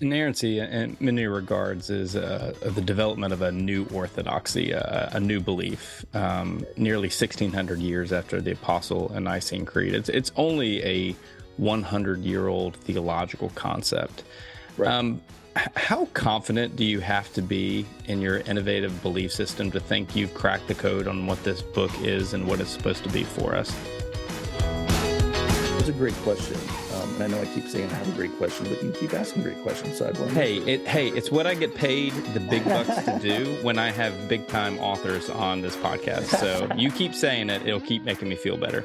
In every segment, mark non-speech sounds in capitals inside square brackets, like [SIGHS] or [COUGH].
Inerrancy, in many regards, is uh, the development of a new orthodoxy, uh, a new belief. Um, nearly 1,600 years after the Apostle and Nicene Creed, it's it's only a 100 year old theological concept. Right. Um, how confident do you have to be in your innovative belief system to think you've cracked the code on what this book is and what it's supposed to be for us? That's a great question. Um, I know I keep saying I have a great question, but you keep asking great questions. So I blame hey, it, hey, it's what I get paid the big [LAUGHS] bucks to do when I have big time authors on this podcast. So [LAUGHS] you keep saying it; it'll keep making me feel better.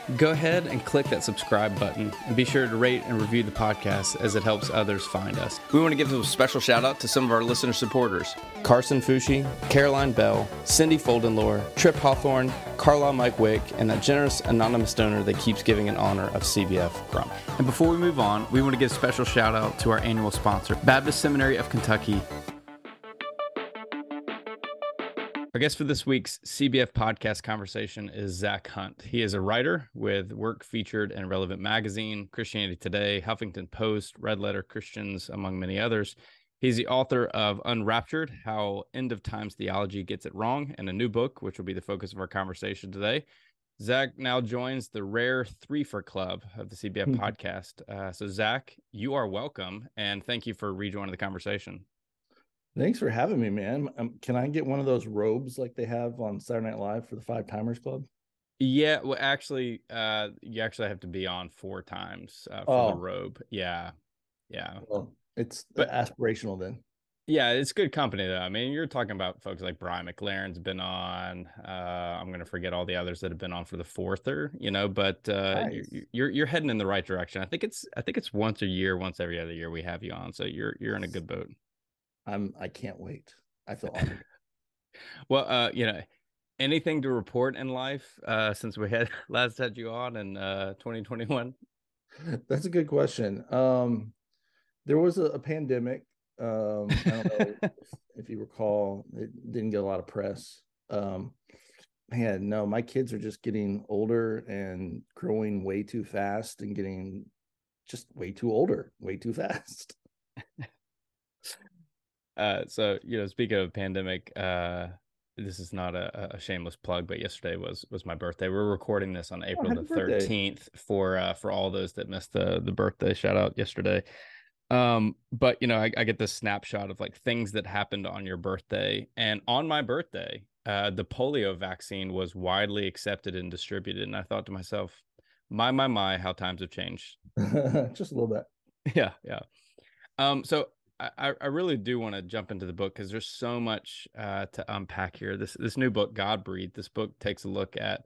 go ahead and click that subscribe button and be sure to rate and review the podcast as it helps others find us. We want to give a special shout out to some of our listener supporters Carson Fushi, Caroline Bell, Cindy Foldenlore, Trip Hawthorne, Carla Mike Wick, and that generous anonymous donor that keeps giving in honor of CBF Grump. And before we move on, we want to give a special shout out to our annual sponsor, Baptist Seminary of Kentucky guest for this week's CBF podcast conversation is Zack Hunt. He is a writer with work featured in Relevant Magazine, Christianity Today, Huffington Post, Red Letter Christians, among many others. He's the author of Unraptured How End of Times Theology Gets It Wrong, and a new book, which will be the focus of our conversation today. Zack now joins the rare three for club of the CBF mm-hmm. podcast. Uh, so, Zack, you are welcome, and thank you for rejoining the conversation. Thanks for having me, man. Um, can I get one of those robes like they have on Saturday Night Live for the Five Timers Club? Yeah, well, actually, uh, you actually have to be on four times uh, for oh. the robe. Yeah, yeah. Well, it's but, aspirational then. Yeah, it's good company though. I mean, you're talking about folks like Brian McLaren's been on. Uh, I'm gonna forget all the others that have been on for the fourther, you know. But uh, nice. you're, you're you're heading in the right direction. I think it's I think it's once a year, once every other year we have you on. So you're you're in a good boat. I'm I can't wait. I feel honored. [LAUGHS] well, uh, you know, anything to report in life uh since we had [LAUGHS] last had you on in uh 2021? That's a good question. Um there was a, a pandemic. Um I don't know if, [LAUGHS] if you recall, it didn't get a lot of press. Um man, no, my kids are just getting older and growing way too fast and getting just way too older, way too fast. Uh, so you know, speaking of pandemic, uh, this is not a, a, shameless plug, but yesterday was was my birthday. We're recording this on oh, April oh, the thirteenth for uh, for all those that missed the the birthday shout out yesterday. Um, but you know, I, I get this snapshot of like things that happened on your birthday, and on my birthday, uh, the polio vaccine was widely accepted and distributed, and I thought to myself, my my my, how times have changed. [LAUGHS] Just a little bit. [LAUGHS] Yeah, yeah. Um, so I, I really do want to jump into the book because there's so much uh, to unpack here. This this new book, God Breathed, this book takes a look at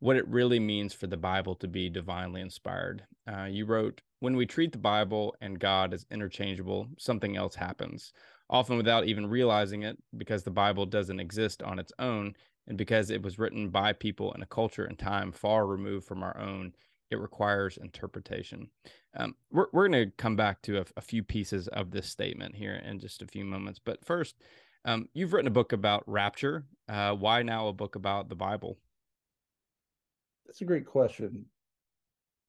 what it really means for the Bible to be divinely inspired. Uh, you wrote, "When we treat the Bible and God as interchangeable, something else happens, often without even realizing it, because the Bible doesn't exist on its own, and because it was written by people in a culture and time far removed from our own." It requires interpretation. Um, we're we're going to come back to a, a, few pieces of this statement here in just a few moments. But first, um, you've written a book about rapture. Uh, why now a book about the Bible? That's a great question.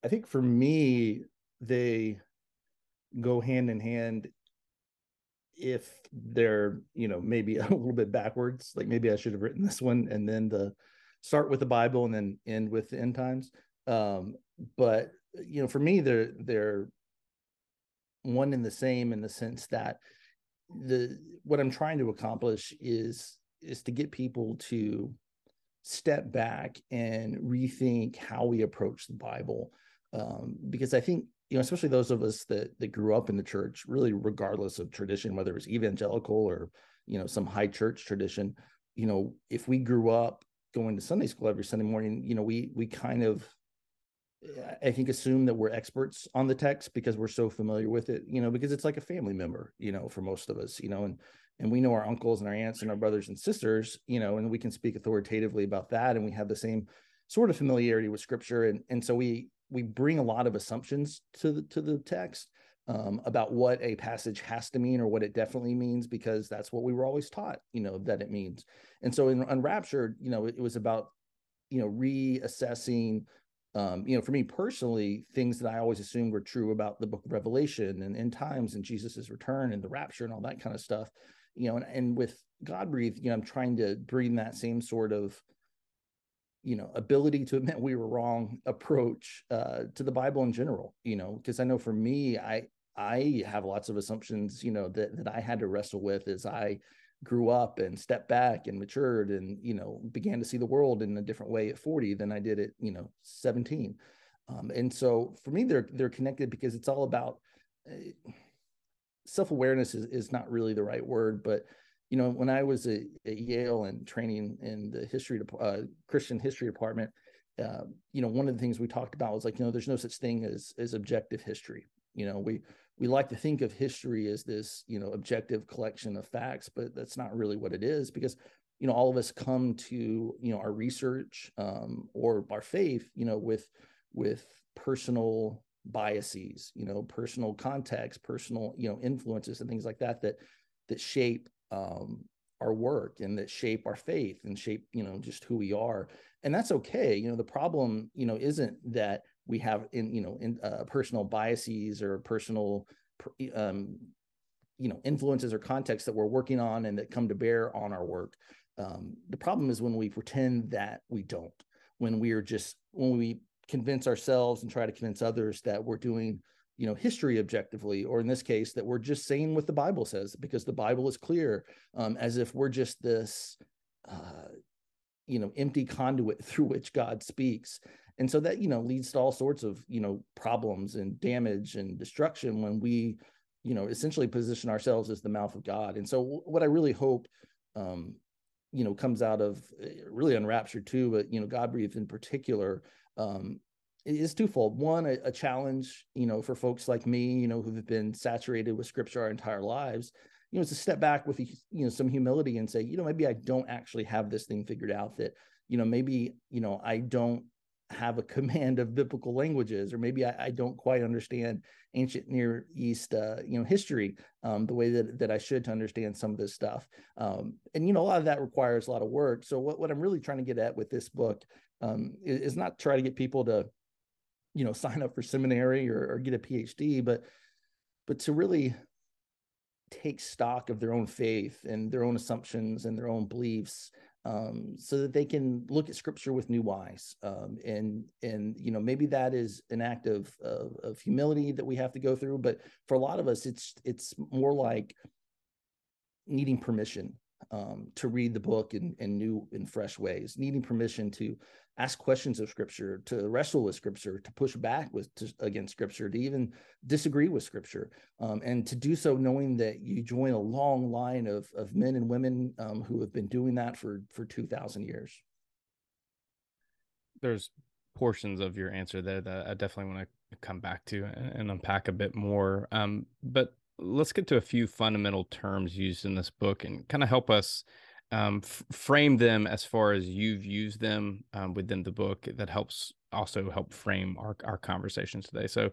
I think for me, they go hand in hand if they're you know maybe [LAUGHS] a little bit backwards like maybe i should have written this one and then the start with the bible and then end with the end times um but you know for me they're they're one in the same in the sense that the what i'm trying to accomplish is is to get people to step back and rethink how we approach the bible um, because i think you know, especially those of us that that grew up in the church, really regardless of tradition, whether it was evangelical or you know some high church tradition, you know, if we grew up going to Sunday school every Sunday morning, you know, we we kind of I think assume that we're experts on the text because we're so familiar with it, you know, because it's like a family member, you know, for most of us, you know, and and we know our uncles and our aunts and our brothers and sisters, you know, and we can speak authoritatively about that and we have the same sort of familiarity with scripture and and so we we bring a lot of assumptions to the to the text um, about what a passage has to mean or what it definitely means because that's what we were always taught you know that it means. And so in unraptured you know it, it was about you know reassessing um, you know for me personally things that i always assumed were true about the book of revelation and end times and jesus's return and the rapture and all that kind of stuff you know and, and with god breathe you know i'm trying to bring that same sort of you know ability to [LAUGHS] admit we were wrong approach uh, to the bible in general you know because i know for me i i have lots of assumptions you know that that i had to wrestle with as i grew up and stepped back and matured and you know began to see the world in a different way at 40 than i did at you know 17 um, and so for me they're they're connected because it's all about uh, self-awareness is, is not really the right word but you know, when I was at, at Yale and training in the history, uh, Christian history department, uh, you know, one of the things we talked about was like, you know, there's no such thing as as objective history. You know, we we like to think of history as this, you know, objective collection of facts, but that's not really what it is because, you know, all of us come to, you know, our research um, or our faith, you know, with with personal biases, you know, personal context, personal, you know, influences and things like that that that shape um, our work and that shape our faith and shape you know just who we are. And that's okay. You know the problem you know isn't that we have in you know in uh, personal biases or personal um, you know influences or contexts that we're working on and that come to bear on our work. Um, the problem is when we pretend that we don't when we are just when we convince ourselves and try to convince others that we're doing you know history objectively or in this case that we're just saying what the bible says because the bible is clear um, as if we're just this uh, you know empty conduit [LAUGHS] through which god speaks and so that you know leads to all sorts of you know problems and damage and destruction when we you know essentially position ourselves as the mouth of god and so what i really hope um you know comes out of eh, really unraptured too but you know god breathed in particular um is twofold. One, a, a, challenge, you know, for folks like me, you know, who've been saturated with scripture our entire lives, you know, it's to step back with, you know, some humility and say, you know, maybe I don't actually have this thing figured out that, you know, maybe, you know, I don't have a command of biblical languages, or maybe I, I don't quite understand ancient Near East, uh, you know, history um, the way that, that I should to understand some of this stuff. Um, and, you know, a lot of that requires a lot of work. So what, what I'm really trying to get at with this book um, is, is not try to get people to, you know [LAUGHS] sign up for seminary or, or get a phd but but to really take stock of their own faith and their own assumptions and their own beliefs um, so that they can look at scripture with new eyes um, and and you know maybe that is an act of, of, of humility that we have to go through but for a lot of us it's it's more like needing permission um, to read the book in, in new and fresh ways needing permission to ask questions of scripture to wrestle with scripture to push back with to, against scripture to even disagree with scripture um, and to do so knowing that you join a long line of, of men and women um, who have been doing that for for 2000 years. There's portions of your answer there that i definitely want to come back to and, and unpack a bit more um, but let's get to a few fundamental terms used in this book and kind of help us um, f- frame them as far as you've used them um, within the book that helps also help frame our, our conversations today. So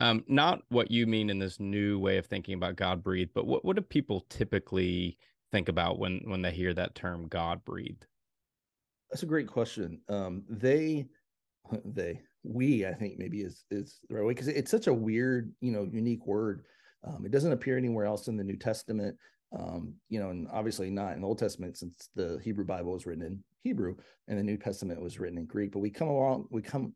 um, not what you mean in this new way of thinking about god breathed but what, what do people typically think about when when they hear that term god breathed that's a great question. Um, they [LAUGHS] they we i think maybe is is the right way because it's such a weird you know unique word Um, it doesn't appear anywhere else in the New Testament. Um, you know, and obviously not in the Old Testament since the Hebrew Bible was written in Hebrew and the New Testament was written in Greek. But we come along, we come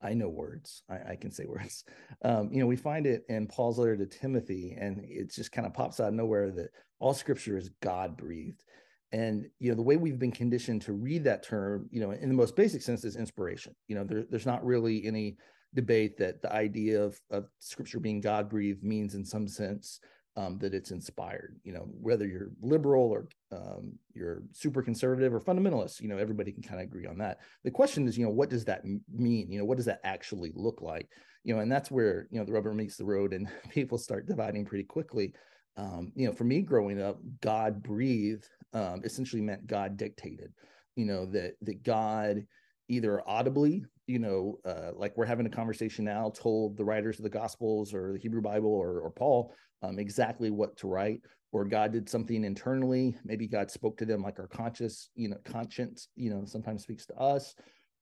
I know words. I, I can say [LAUGHS] words. Um, you know, we find it in Paul's letter to Timothy, and it just kind of pops out of nowhere that all scripture is God breathed. And you know, the way we've been conditioned to read that term, you know, in the most basic sense is inspiration. You know, there, there's not really any debate that the idea of, of scripture being God breathed means in some sense um, that it's inspired. You know, whether you're liberal or um, you're super conservative or fundamentalist, you know, everybody can kind of agree on that. The question is, you know, what does that mean? You know, what does that actually look like? You know, and that's where you know the rubber meets the road, and [LAUGHS] people start dividing pretty quickly. Um, you know, for me growing up, God breathed um, essentially meant God dictated. You know that that God either audibly, you know, uh, like we're having a conversation now, told the writers of the Gospels or the Hebrew Bible or, or Paul um, exactly what to write, or God did something internally. Maybe God spoke to them like our conscious, you know, conscience, you know, sometimes speaks to us,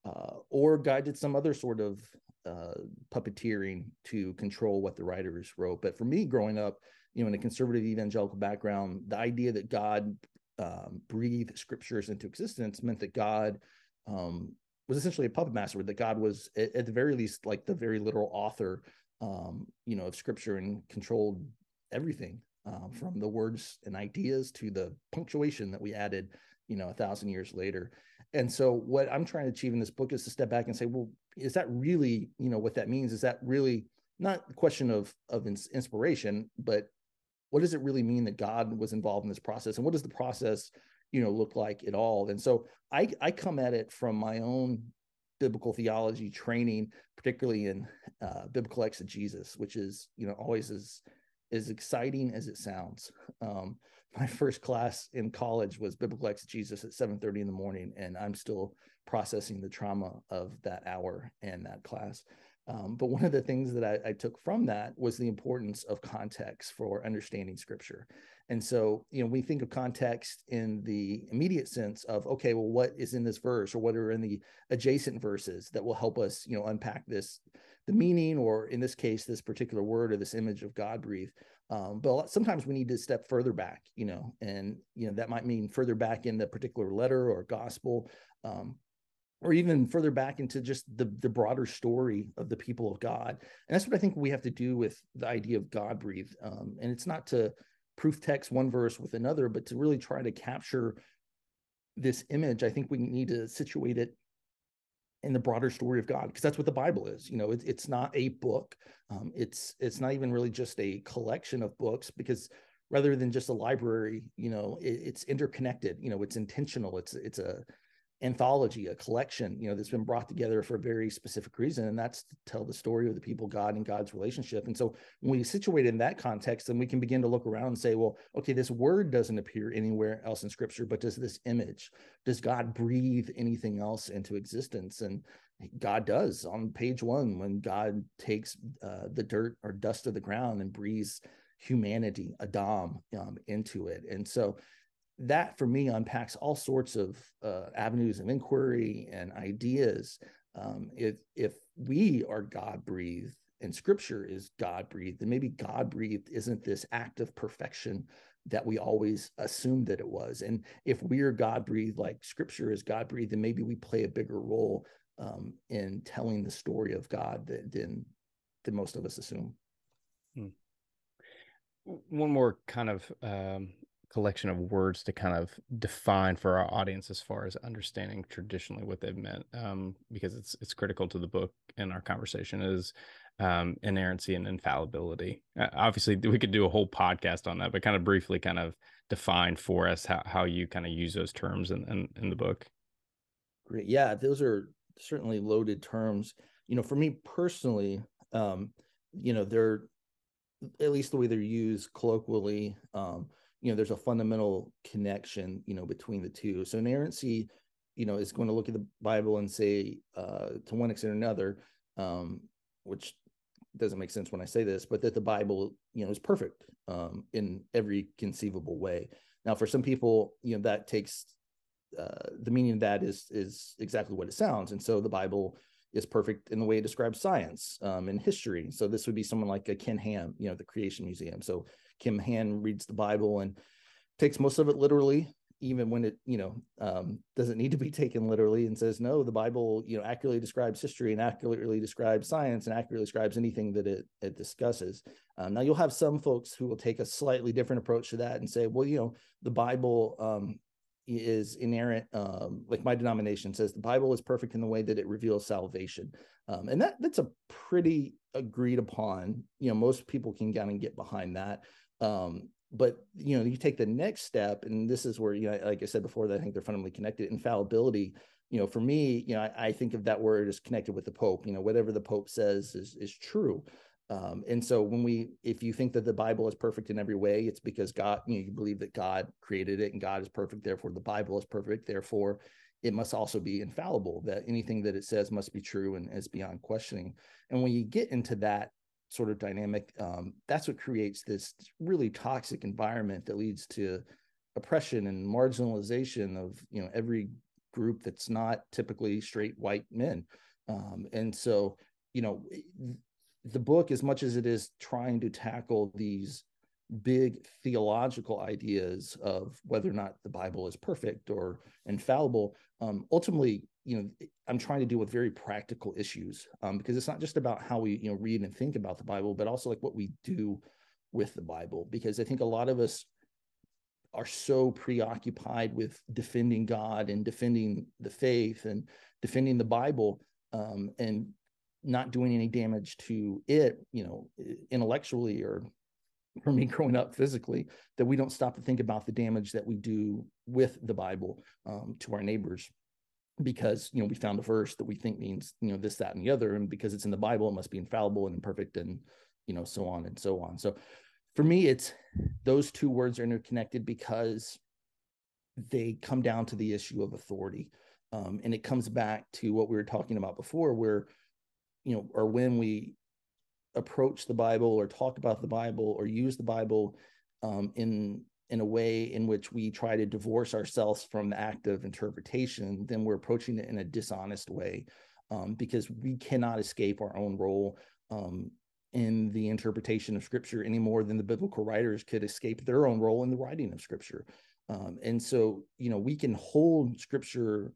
uh, or God did some other sort of uh, puppeteering to control what the writers wrote. But for me, growing up, you know, in a conservative evangelical background, the idea that God um, breathed scriptures into existence meant that God um, was essentially a puppet master that god was at, the very least like the very literal author um, you know of scripture and controlled everything um, from the words and ideas to the punctuation that we added you know a thousand years later. And so what i'm trying to achieve in this book is to step back and say well is that really you know what that means? Is that really not the question of of inspiration but what does it really mean that god was involved in this process? And what does the process you know look like at all. And so i i come at it from my own biblical theology training particularly in uh, biblical exegesis which is you know always as as exciting as it sounds. Um, my first class in college was biblical exegesis at 7.30 in the morning and i'm still processing the trauma of that hour and that class um, but one of the things that I, I, took from that was the importance of context for understanding scripture and so, you know, we think of context in the immediate sense of, okay, well, what is in this verse or what are in the adjacent verses that will help us, you know, unpack this, the meaning, or in this case, this particular word or this image of God breathe. Um, but sometimes we need to step further back, you know, and, you know, that might mean further back in the particular letter or gospel. Um, or even further back into just the the broader story of the people of God. And that's what I think we have to do with the idea of God breathe. Um, and it's not to proof text one verse with another, but to really try to capture this image, I think we need to situate it in the broader story of God, because that's what the Bible is. You know, it, it's not a book. Um, it's it's not even really just a collection of books, because rather than just a library, you know, it, it's interconnected. You know, it's intentional. It's it's a anthology, a collection, you know, that's been brought together for a very specific reason, and that's to tell the story of the people, God, and God's relationship. And so, when we situate it in that context, then we can begin to look around and say, well, okay, this word doesn't appear anywhere else in Scripture, but does this image, does God breathe anything else into existence? And God does on page one when God takes uh, the dirt or dust of the ground and breathes humanity, Adam, um, into it. And so that for me unpacks all sorts of uh, avenues of inquiry and ideas. Um, if if we are God breathed and Scripture is God breathed, then maybe God breathed isn't this act of perfection that we always assumed that it was. And if we are God breathed, like Scripture is God breathed, then maybe we play a bigger role um, in telling the story of God than than, most of us assume. Hmm. One more kind of um, collection of words to kind of define for our audience as far as understanding traditionally what they've meant um, because it's it's critical to the book and our conversation is um, inerrancy and infallibility. Uh, obviously we could do a whole podcast on that but kind of briefly kind of define for us how, how you kind of use those terms in, in, in the book. Great. Yeah those are certainly loaded terms. You know for me personally um, you know they're at least the way they're used colloquially um, you know there's a fundamental connection you know between the two so inerrancy you know is going to look at the bible and say uh to one extent or another um which doesn't make sense when i say this but that the bible you know is perfect um in every conceivable way now for some people you know that takes uh the meaning of that is is exactly what it sounds and so the bible is perfect in the way it describes science um, and history. So this would be someone like a Ken Ham, you know, the Creation Museum. So Ken Ham reads the Bible and takes most of it literally, even when it, you know, um, doesn't need to be [LAUGHS] taken literally, and says no, the Bible, you know, accurately describes history and accurately describes science and accurately describes anything that it it discusses. Um, now you'll have some folks who will take a slightly different approach to that and say, well, you know, the Bible um, is inerrant um, like my denomination says the bible is perfect in the way that it reveals salvation um, and that that's a pretty agreed upon you know most people can kind of get behind that um, but you know you take the next step and this is where you know like i said before that i think they're fundamentally connected infallibility you know for me you know I, I think of that word as connected with the pope you know whatever the pope says is is true um, and so when we, if you think that the Bible is perfect in every way, it's because God, you know, you believe that God created it and God is perfect. Therefore, the Bible is perfect. Therefore, it must also be infallible. That anything that it says must be true and is beyond questioning. And when you get into that sort of dynamic, um, that's what creates this really toxic environment that leads to oppression and marginalization of you know every group that's not typically straight white men. Um, and so you know the book, as much as it is trying to tackle these big theological ideas of whether or not the Bible is perfect or infallible, um, ultimately, you know, I'm trying to deal with very practical issues um, because it's not just about how we, you know, read and think about the Bible, but also like what we do with the Bible. Because I think a lot of us are so preoccupied with defending God and defending the faith and defending the Bible um, and not doing any damage to it, you know, intellectually or for me [LAUGHS] growing up physically, that we don't stop to think about the damage that we do with the Bible um, to our neighbors because you know we found a verse that we think means you know this that and the other and because it's in the bible it must be infallible and imperfect and you know so on and so on. So for me it's those two words are interconnected because they come down to the issue of authority. Um, and it comes back to what we were talking about before where you know, or when we approach the Bible or talk about the Bible or use the Bible um, in in a way in which we try to divorce ourselves from the act of interpretation, then we're approaching it in a dishonest way um, because we cannot escape our own role um, in the interpretation of Scripture any more than the biblical writers could escape their own role in the writing of Scripture. Um, and so, you know, we can hold Scripture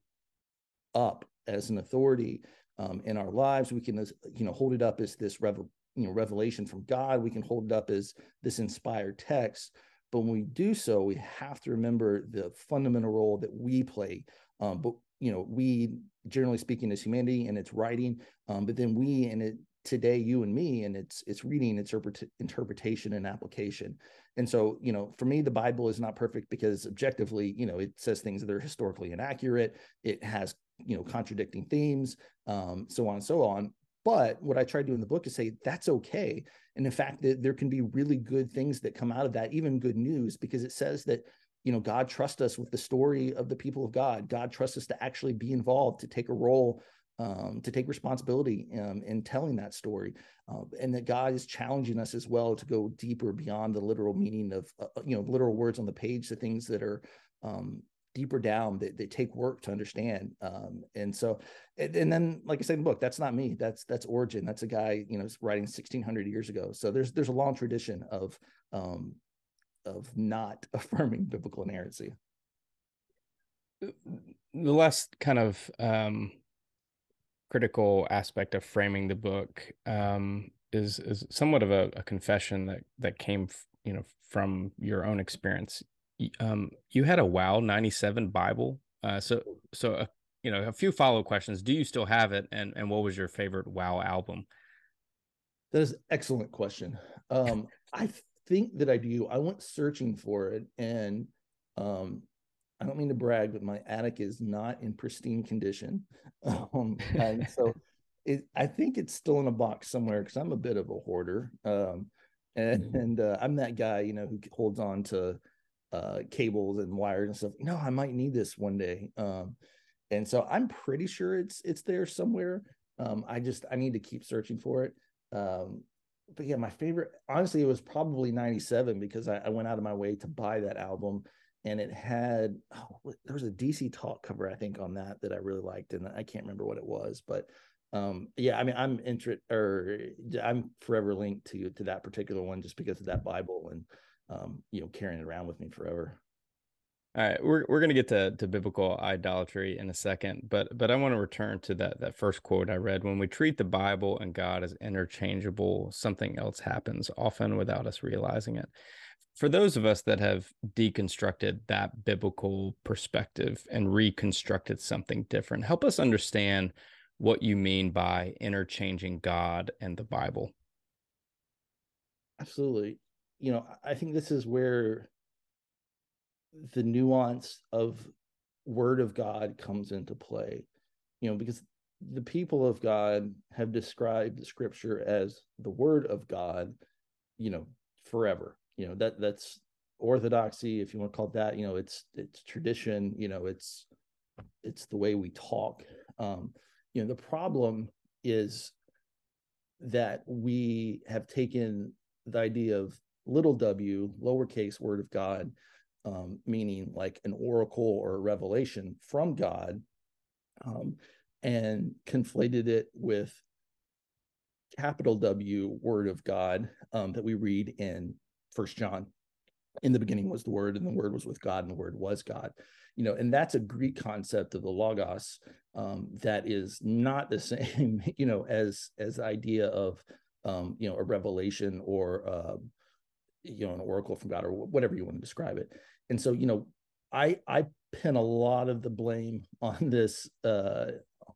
up as an authority um, in our lives. We can, you know, hold it up as this revel, you know, revelation from God. We can hold it up as this inspired text. But when we do so, we have to remember the fundamental role that we play. Um, but you know, we generally speaking as humanity and its writing, um, but then we and it today, you and me, and it's it's reading, its interpretation and application. And so, you know, for me, the Bible is not perfect because objectively, you know, it says things that are historically inaccurate. It has you know contradicting themes um, so on and so on but what i try to do in the book is say that's okay. And in fact that there can be really good things that come out of that even good news because it says that you know god trusts us with the story of the people of god. God trusts us to actually be involved to take a role um, to take responsibility um, in telling that story, uh, and that God is challenging us as well to go deeper beyond the literal meaning of uh, you know literal words on the page, the things that are um, deeper down that, they take work to understand um, and so and, and, then like i said book that's not me that's that's Origen that's a guy you know writing 1600 years ago so there's there's a long tradition of um of not [LAUGHS] affirming biblical inerrancy. The last kind of um critical aspect of framing the book um is is somewhat of a, a confession that that came you know from your own experience um, you had a Wow 97 Bible. Uh, so, so, uh, you know, a few follow questions. Do you still have it? And, and what was your favorite Wow album? That is excellent question. Um, I think that I do. I went searching for it and, um, I don't mean to brag, but my attic is not in pristine condition. [LAUGHS] Um, and so it, I think it's still in a box somewhere because I'm a bit of a hoarder. Um, and, mm-hmm. and uh, I'm that guy, you know, who holds on to uh, cables and wires and stuff. No, I might need this one day. Um, and so I'm pretty sure it's it's there somewhere. Um, I just I need to keep searching for it. Um, but yeah, my favorite, honestly, it was probably '97 because I, I, went out of my way to buy that album, and it had oh, there was a DC Talk cover I think on that that I really liked, and I can't remember what it was, but um yeah i mean i'm interested or i'm forever linked to to that particular one just because of that bible and um you know carrying it around with me forever all right we're, we're going to get to to biblical idolatry in a second but but i want to return to that that first quote i read when we treat the bible and god as interchangeable something else happens often without us realizing it for those of us that have deconstructed that biblical perspective and reconstructed something different help us understand what you mean by interchanging God and the Bible. Absolutely. You know, I think this is where the nuance of word of God comes into play. You know, because the people of God have described the scripture as the word of God, you know, forever. You know, that that's orthodoxy, if you want to call it that, you know, it's it's tradition, you know, it's it's the way we talk. Um, you know the problem is that we have taken the idea of little w lowercase word of god um, meaning like an oracle or a revelation from god um, and conflated it with capital w word of god um, that we read in first john. In the beginning was the word and the word was with god and the word was god. You know and that's a greek concept of the logos um, that is not the [LAUGHS] same you know as as the idea of um, you know a revelation or uh, you know an oracle from god or whatever you want to describe it. And so you know i i pin a lot of the blame [LAUGHS] on this uh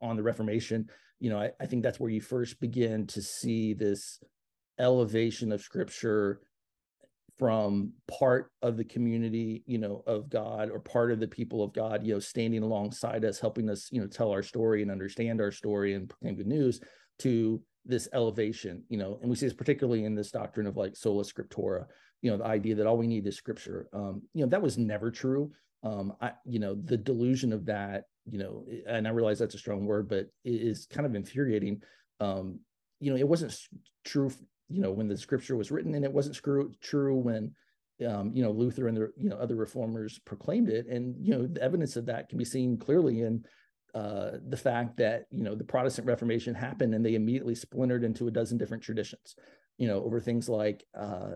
on the reformation. You know I, I think that's where you first begin to see this elevation of scripture from part of the community you know of god or part of the people of god you know standing alongside us helping us you know tell our story and understand our story and proclaim good news to this elevation you know and we see this particularly in this doctrine of like sola scriptura you know the idea that all we need is scripture um you know that was never true um i you know the delusion of that you know and i realize that's a strong word but it is kind of infuriating um you know it wasn't true you know when the scripture was written and it wasn't screw, true when um, you know Luther and the you know other reformers proclaimed it and you know the evidence of that can be seen clearly in uh, the fact that you know the Protestant Reformation happened and they immediately splintered into a dozen different traditions you know over things like uh,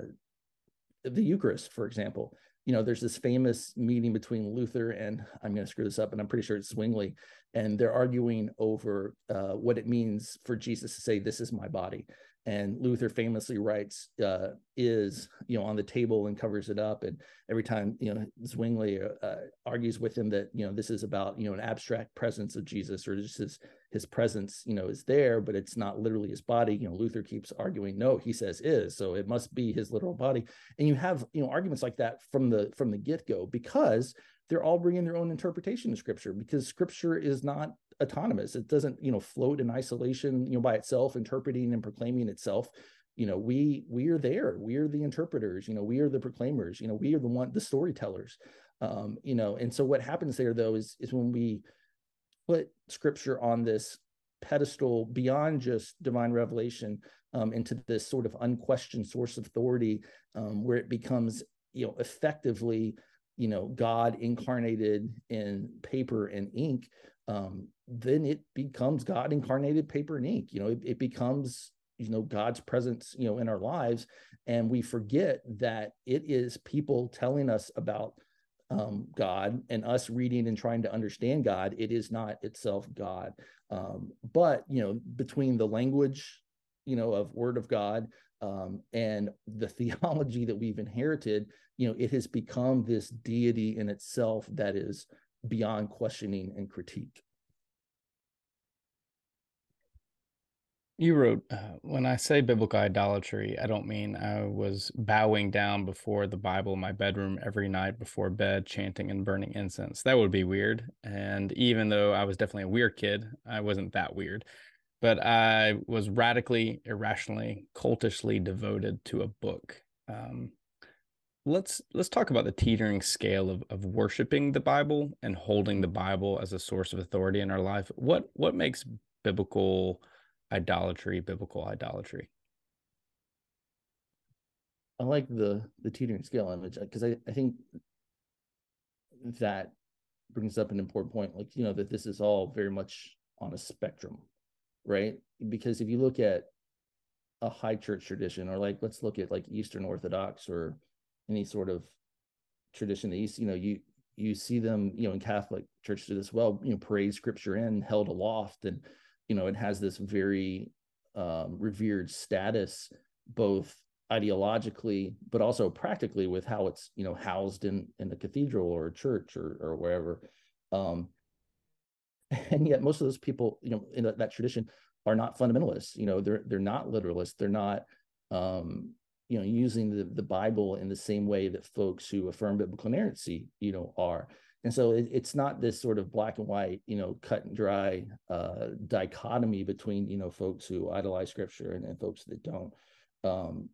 the Eucharist for example. You know there's this famous meeting between Luther and I'm going to screw this up and I'm pretty sure it's Zwingli and they're arguing over uh, what it means for Jesus to say this is my body and Luther famously writes uh, is you know on the table and covers it up. And every time you know Zwingli uh, argues with him that you know this is about you know an abstract presence of Jesus or just his his presence you know is there but it's not literally his body. You know Luther keeps arguing no he says is so it must be his literal body. And you have you know arguments like that from the from the get-go because they're all bringing their own interpretation of scripture because scripture is not autonomous. It doesn't you know float in isolation you know by itself interpreting and proclaiming itself. You know we we are there. We are the interpreters. You know we are the proclaimers. You know we are the one the storytellers. Um you know and so what happens there though is is when we put scripture on this pedestal beyond just divine revelation um, into this sort of unquestioned source of authority um, where it becomes you know effectively you know god incarnated in paper and ink um, then it becomes god incarnated paper and ink. You know it, it becomes you know god's presence you know in our lives. And we forget that it is people telling us about um, god and us reading and trying to understand god. It is not itself god. Um, but you know between the language you know of word of god um, and the theology that we've inherited you know it has become this deity in itself that is beyond questioning and critique. You wrote uh, when i say biblical idolatry i don't mean i was bowing down before the bible in my bedroom every night before bed chanting and burning incense. That would be weird. And even though i was definitely a weird kid i wasn't that weird but i was radically irrationally cultishly devoted to a book um, let's let's talk about the teetering scale of of worshiping the Bible and holding the Bible as a source of authority in our life. What what makes biblical idolatry biblical idolatry? I like the the teetering scale image because I, I think that brings up an important point. Like, you know, that this is all very much on a spectrum, right? Because if you look at a high church tradition, or like let's look at like Eastern Orthodox or any sort of tradition that you see, you know, you you see them, you know, in Catholic churches as well, you know, parade scripture in, held aloft, and you know, it has this very um, revered status, both ideologically, but also practically with how it's, you know, housed in in the cathedral or a church or or wherever. Um, [LAUGHS] and yet, most of those people, you know, in that tradition, are not fundamentalists. You know, they're they're not literalists. They're not um, you know using the, the bible in the same way that folks who affirm biblical inerrancy you know are and so it, it's not this sort of black and white you know cut and dry uh, dichotomy between you know folks who idolize scripture and, and folks that don't um,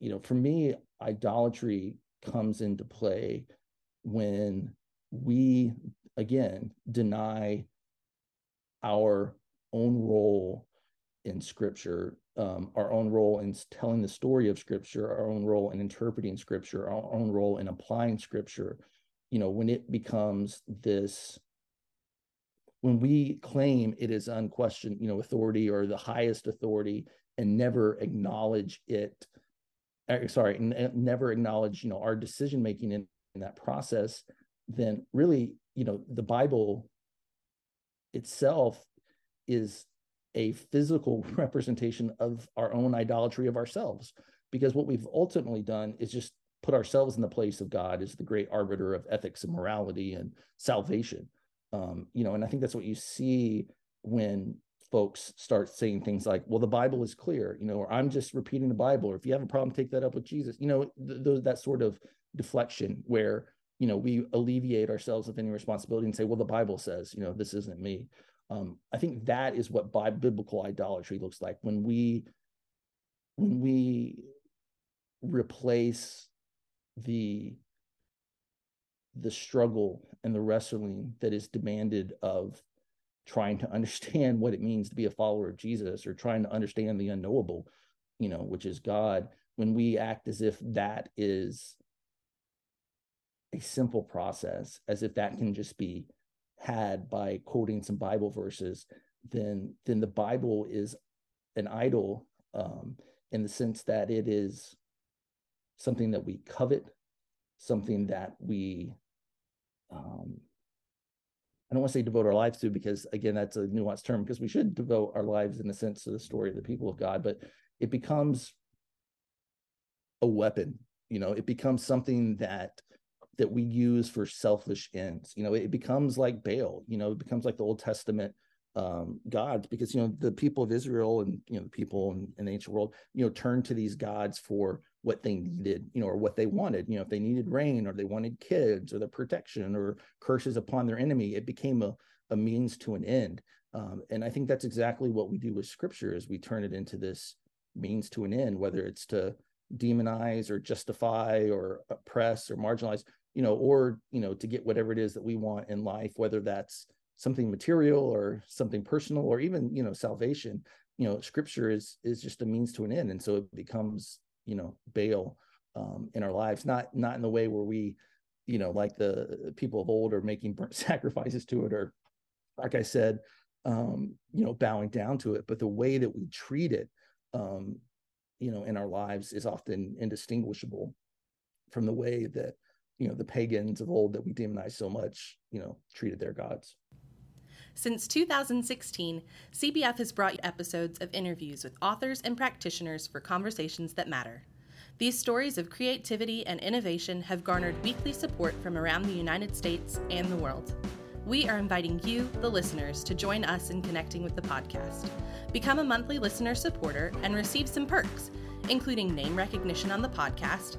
you know for me idolatry comes into play when we again deny our own role in scripture um, our own role in telling the story of scripture our own role in interpreting scripture our own role in applying scripture. You know when it becomes this when we claim it is unquestioned you know authority or the highest authority and never acknowledge it sorry sorry never acknowledge you know our decision making in, in that process then really you know the bible itself is a physical [LAUGHS] representation of our own idolatry of ourselves. Because what we've ultimately done is just put ourselves in the place of God as the great arbiter of ethics and morality and salvation. Um, you know, and I think that's what you see when folks start saying things like, "Well, the Bible is clear," you know, or "I'm just repeating the Bible," or "If you have a problem, take that up with Jesus." You know, th- th- that sort of deflection where you know we alleviate ourselves of any responsibility and say, "Well, the Bible says," you know, this isn't me. Um, I think that is what biblical idolatry looks like when we when we replace the the struggle and the wrestling that is demanded of trying to [LAUGHS] understand what it means to be a follower of Jesus or trying to understand the unknowable, you know, which is God, when we act as if that is a simple process, as if that can just be had by quoting some Bible verses, then then the Bible is an idol um, in the sense that it is something that we covet, something that we um, I don't want to say devote our lives to because again that's a nuanced term because we should devote our lives in the sense to the story of the people of God, but it becomes a weapon. You know, it becomes something that that we use for selfish ends. You know, it becomes like Baal, you know, it becomes like the Old Testament um, gods because, you know, the people of Israel and, you know, the people in, in the ancient world, you know, turned to these gods for what they needed, you know, or what they wanted. You know, if they needed rain or they wanted kids or the protection or curses upon their enemy, it became a, a means to an end. Um, and I think that's exactly what we do with scripture is we turn it into this means to an end, whether it's to demonize or justify or oppress or marginalize you know, or, you know, to get whatever it is that we want in life, whether that's something material or something personal or even, you know, salvation, you know, scripture is is just a means to an end. And so it becomes, you know, Baal um, in our lives, not not in the way where we, you know, like the people of old are making burnt [LAUGHS] sacrifices to it, or like I said, um, you know, bowing down to it, but the way that we treat it, um, you know, in our lives is often indistinguishable from the way that you know the pagans of old that we demonize so much you know treated their gods since 2016, CBF has brought episodes of interviews with authors and practitioners for conversations that matter. These stories of creativity and innovation have garnered weekly support from around the United States and the world. We are inviting you, the listeners, to join us in connecting with the podcast. Become a monthly listener supporter and receive some perks, including name recognition on the podcast,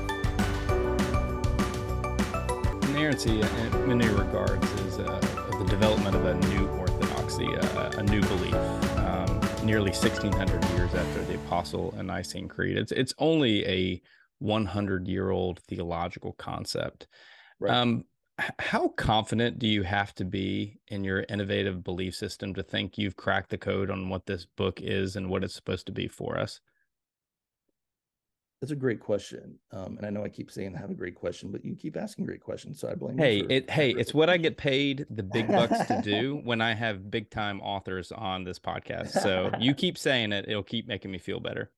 Inerrancy, in many regards, is uh, the development of a new orthodoxy, uh, a new belief. Um, nearly 1600 years after the Apostle and Nicene Creed. It's it's only a 100 year old theological concept. Right. Um, how confident do you have to be in your innovative belief system to think you've cracked the code on what this book is and what it's supposed to be for us? That's a great question, um, and I know I keep saying I have a great question, but you keep asking great questions, so I blame hey, you. Hey, it hey, it's what I get paid the big bucks to [LAUGHS] do when I have big time authors on this podcast. So you keep saying it; it'll keep making me feel better.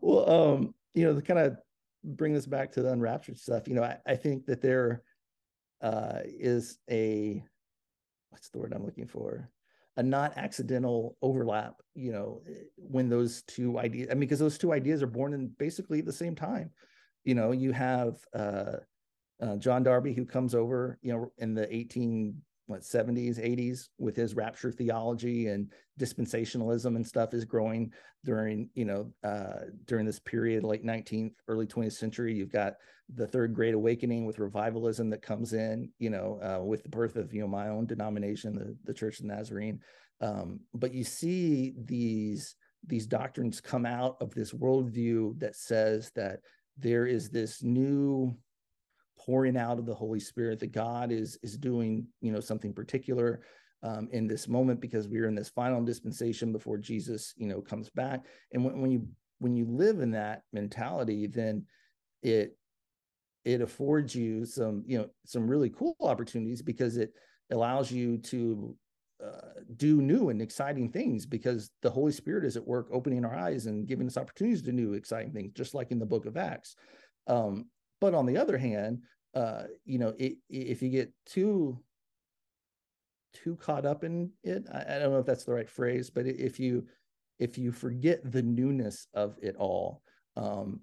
Well, um, you know, to kind of bring this back to the unraptured stuff, you know, I, I think that there uh, is a what's the word I'm looking for? A not accidental overlap you know when those two ideas i mean because those two ideas are born in basically the same time. You know you have uh, uh, john darby who comes over you know in the 18 what 70s 80s with his rapture theology and dispensationalism and stuff is growing during you know uh, during this period late 19th early 20th century. You've got the third great awakening with revivalism that comes in you know uh, with the birth of you know my own denomination the, the church of nazarene. Um, but you see these these doctrines come out of this worldview that says that there is this new pouring out of the holy spirit that god is is doing you know something particular um, in this moment because we're in this final dispensation before jesus you know comes back. And when, when you when you live in that mentality then it it affords you some you know some really cool opportunities because it allows you to uh, do new and exciting things because the holy spirit is at work opening our eyes and giving us opportunities to new exciting things just like in the book of acts. Um, but on the other hand uh, you know it, if you get too too caught up in it I, I don't know if that's the right phrase but if you if you forget the newness of it all um,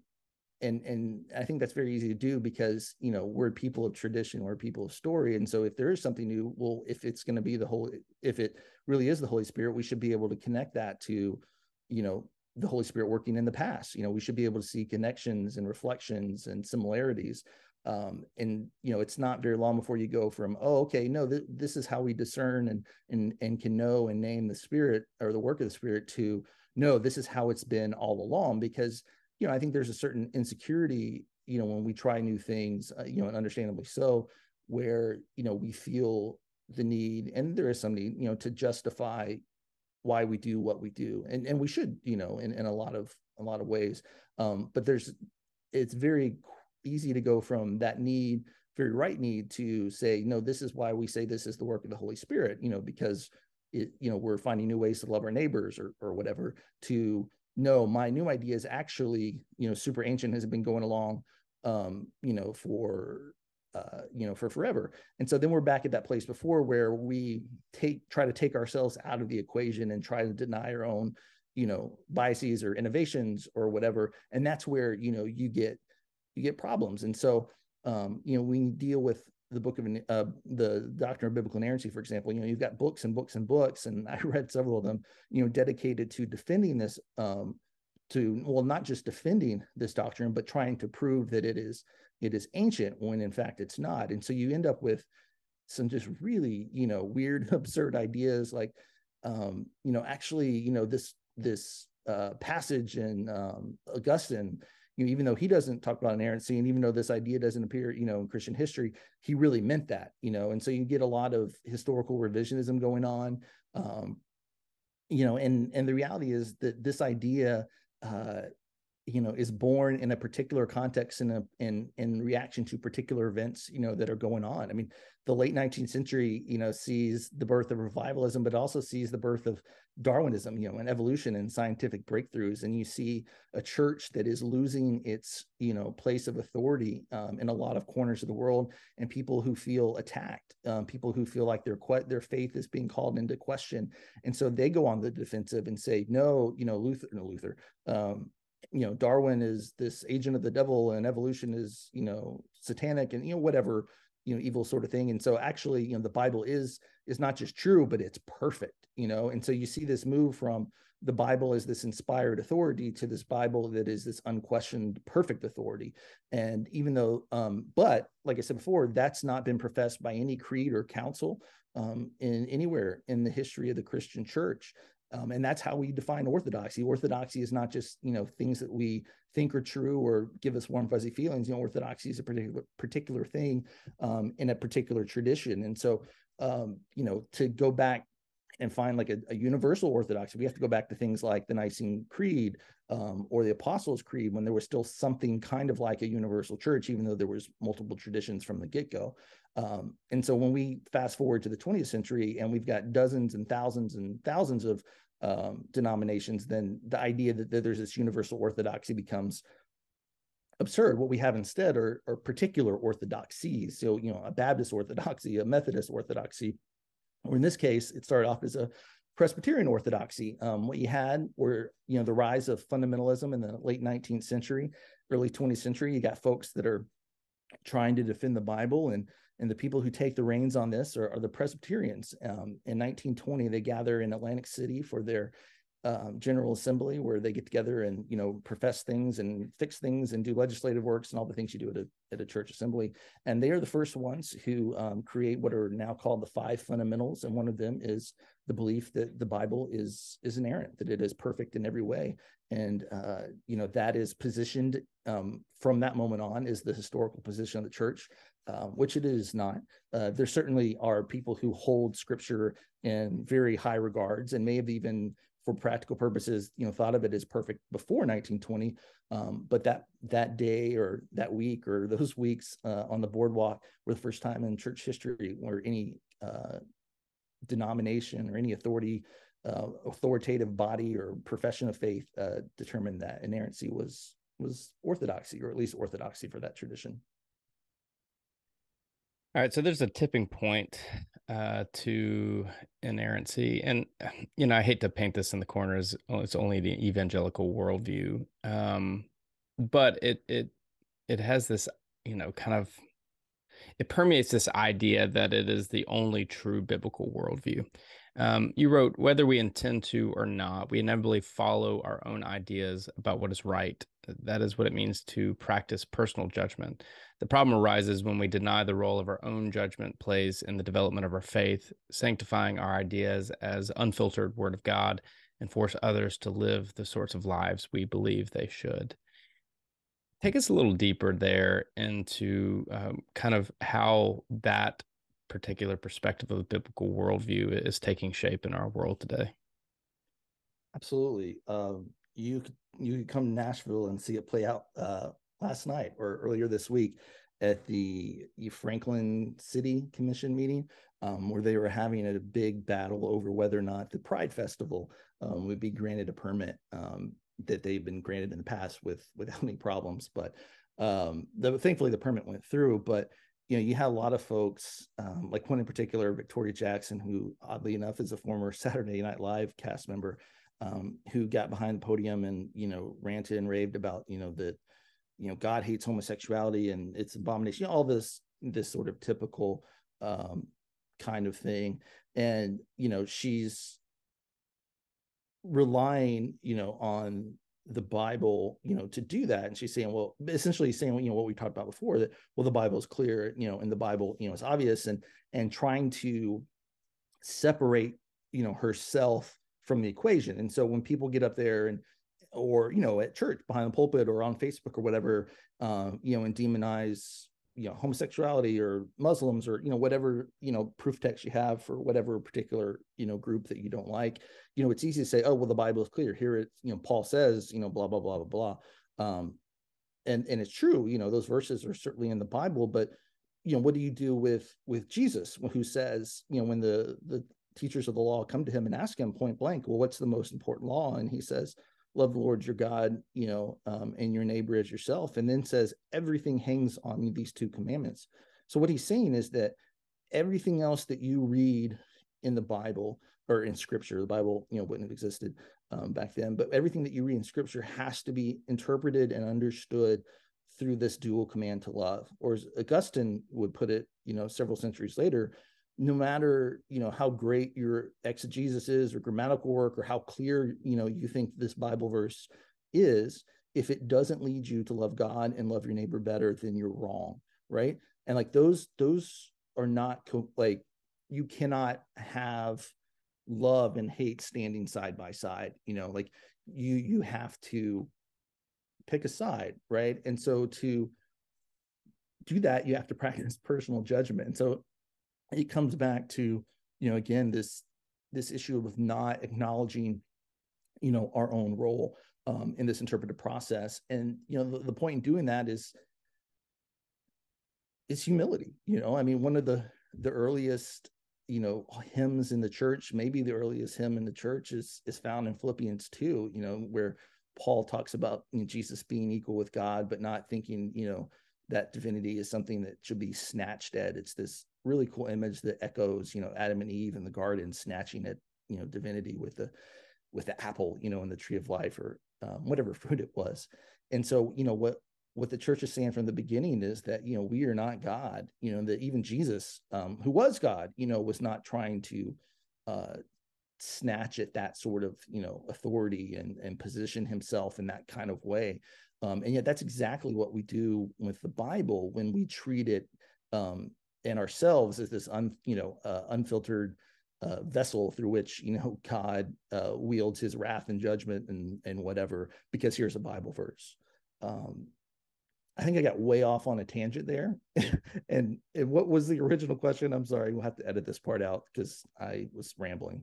and and I think that's very easy to do because you know we're people of tradition, we're people of story, and so if there is something new, well, if it's going to be the whole, if it really is the Holy Spirit, we should be able to connect that to, you know, the Holy Spirit working in the past. You know, we should be able to see connections and reflections and similarities. Um, and you know, it's not very long before you go from, oh, okay, no, th- this is how we discern and and and can know and name the Spirit or the work of the Spirit to no, this is how it's been all along because you know, I think there's a certain insecurity, you know, when we try new things, uh, you know, and understandably so, where, you know, we feel the need, and there is some need, you know, to justify why we do what we do. And, and we should, you know, in, in a lot of, a lot of ways. Um, but there's, it's very easy to go from that need, very right need to say, no, this is why we say this is the work of the Holy Spirit, you know, because it, you know, we're finding new ways to love our neighbors or, or whatever to, no, my new idea is actually, you know, super ancient has been going along, um, you know, for, uh, you know, for forever. And so then we're back at that place before where we take, try to take ourselves out of the equation and try to deny our own, you know, biases or innovations or whatever. And that's where, you know, you get, you get problems. And so, um, you know, we deal with the book of uh, the doctrine of biblical inerrancy, for example, you know, you've got books and books and books, and [LAUGHS] I read several of them, you know, dedicated to defending this, um, to well, not just defending this doctrine, but trying to prove that it is it is ancient when in fact it's not. And so you end up with some just really, you know, weird, [LAUGHS] absurd ideas like, um, you know, actually, you know, this this uh, passage in um, Augustine you know, even though he doesn't talk about inerrancy, and even though this idea doesn't appear, you know, in Christian history, he really meant that, you know, and so you get a lot of historical revisionism going on, um, you know, and and the reality is that this idea, uh, you know, is born in a particular context in a in in reaction to particular events, you know, that are going on. I mean, the late 19th century, you know, sees the birth of revivalism, but also sees the birth of Darwinism, you know, and evolution and scientific breakthroughs. And you see a church that is losing its, you know, place of authority um, in a lot of corners of the world, and people who feel attacked, um, people who feel like their their faith is being called into question, and so they go on the defensive and say, no, you know, Luther, no Luther, um, you know, Darwin is this agent of the devil, and evolution is, you know, satanic, and you know, whatever you know evil sort of thing. And so actually you know the bible is is not just true but it's perfect you know? And so you see this move from the bible as this inspired authority to this bible that is this unquestioned perfect authority. And even though um but like i said before that's not been professed by any creed or council um in anywhere in the history of the christian church Um, and that's how we define orthodoxy. Orthodoxy is not just you know things that we think are true or give us warm fuzzy feelings. You know, orthodoxy is a particular particular thing um, in a particular tradition. And so um, you know to go back and find like a, a, universal orthodoxy, we have to go back to things like the Nicene Creed um, or the Apostles' Creed when there was still something kind of like a universal church, even though there was multiple traditions from the get-go. Um, and so when we fast forward to the 20th century and we've got dozens and thousands and thousands of um, denominations, then the idea that, that, there's this universal orthodoxy becomes absurd. What we have instead are, are particular orthodoxies. So, you know, a Baptist orthodoxy, a Methodist orthodoxy, or in this case, it started off as a Presbyterian orthodoxy. Um, what you had were, you know, the rise of fundamentalism in the late 19th century, early 20th century. You got folks that are trying to defend the Bible and and the people who take the reins on this are, are the Presbyterians. Um, in 1920, they gather in Atlantic City for their um, General Assembly, where they get together and you know profess things and fix things and do legislative works and all the things you do at a at a church assembly. And they are the first ones who um, create what are now called the five fundamentals, and one of them is the belief that the Bible is is inerrant, that it is perfect in every way, and uh, you know that is positioned um, from that moment on is the historical position of the church um, which it is not. Uh, there certainly are people who hold Scripture in very high regards and may have even, for practical purposes, you know, thought of it as perfect before 1920. Um, but that that day or that week or those weeks uh, on the boardwalk were the first time in church history where any uh, denomination or any authority, uh, authoritative body or profession of faith uh, determined that inerrancy was was orthodoxy or at least orthodoxy for that tradition. All right, so there's a tipping point uh, to inerrancy, and [SIGHS] you know I hate to paint this in the corners. oh, it's only the evangelical worldview, um, but it it it has this you know kind of it permeates this idea that it is the only true biblical worldview. Um, you wrote, whether we intend to or not, we inevitably follow our own ideas about what is right. That is what it means to practice personal judgment. The problem arises when we deny the role of our own judgment plays in the development of our faith, sanctifying our ideas as unfiltered word of God, and force others to live the sorts of lives we believe they should. Take us a little deeper there into um, kind of how that particular perspective of a biblical worldview is taking shape in our world today. Absolutely. Um, you you come to Nashville and see it play out uh, last night or earlier this week at the Franklin City Commission meeting, um, where they were having a big battle over whether or not the Pride Festival um, would be granted a permit um, that they've been granted in the past with without any problems. But um, the, thankfully, the permit went through. But you know, you had a lot of folks, um, like one in particular, Victoria Jackson, who oddly enough is a former [LAUGHS] Saturday Night Live cast member, um, who got behind the podium and you know ranted and raved about you know that you know God hates homosexuality and it's abomination, you know, all this this sort of typical um, kind of thing, and you know she's relying you know on the Bible, you know, to do that. And she's saying, well, essentially saying, you know, what we talked about before that, well, the Bible is clear, you know, and the Bible, you know, is obvious and, and trying to separate, you know, herself from the equation. And so when people get up there and, or, you know, at church behind the pulpit or on Facebook or whatever, um, you know, and demonize you know homosexuality or muslims or you know whatever you know proof text you have for whatever particular you know group that you don't like you know it's easy to say oh well the bible is clear here it's you know paul says you know blah blah blah blah blah um and and it's true you know those verses are certainly in the bible but you know what do you do with with jesus who says you know when the the teachers of the law come to him and ask him point blank well what's the most important law and he says love the Lord your God, you know, um, and your neighbor as yourself. And then says everything hangs on these two commandments. So what he's saying is that everything else that you read in the Bible or in Scripture, the Bible, you know, wouldn't have existed um, back then, but everything that you read in Scripture has to be interpreted and understood through this dual command to love. Or as Augustine would put it, you know, several centuries later, no matter you know how great your exegesis is or grammatical work or how clear you know you think this bible verse is if it doesn't lead you to love god and love your neighbor better then you're wrong right? And like those those are not co- like you cannot have love and hate standing side by side you know? Like you you have to pick a side right? And so to do that you have to practice personal judgment. And so it comes back to you know again this this issue of not acknowledging you know our own role um, in this interpretive process. And you know the, the point in doing that is is humility you know? I mean one of the the earliest you know hymns in the church maybe the earliest hymn in the church is is found in philippians 2 you know where paul talks about you know, jesus being equal with god but not thinking you know that divinity is something that should be snatched at. It's this really cool image that echoes you know adam and eve in the garden snatching at you know divinity with the with the apple you know in the tree of life or um, whatever [LAUGHS] fruit it was. And so you know what what the church is saying from the beginning is that you know we are not god you know that even jesus um, who was god you know was not trying to uh, snatch at that sort of you know authority and and position himself in that kind of way. Um, and yet that's exactly what we do with the bible when we treat it um, and ourselves as this un you know uh, unfiltered uh, vessel through which you know [LAUGHS] God uh, wields His wrath and judgment and and whatever. Because here's a Bible verse. Um, I think I got way off on a tangent there. [LAUGHS] and, and what was the original question? I'm sorry, we'll have to edit this part out because I was rambling.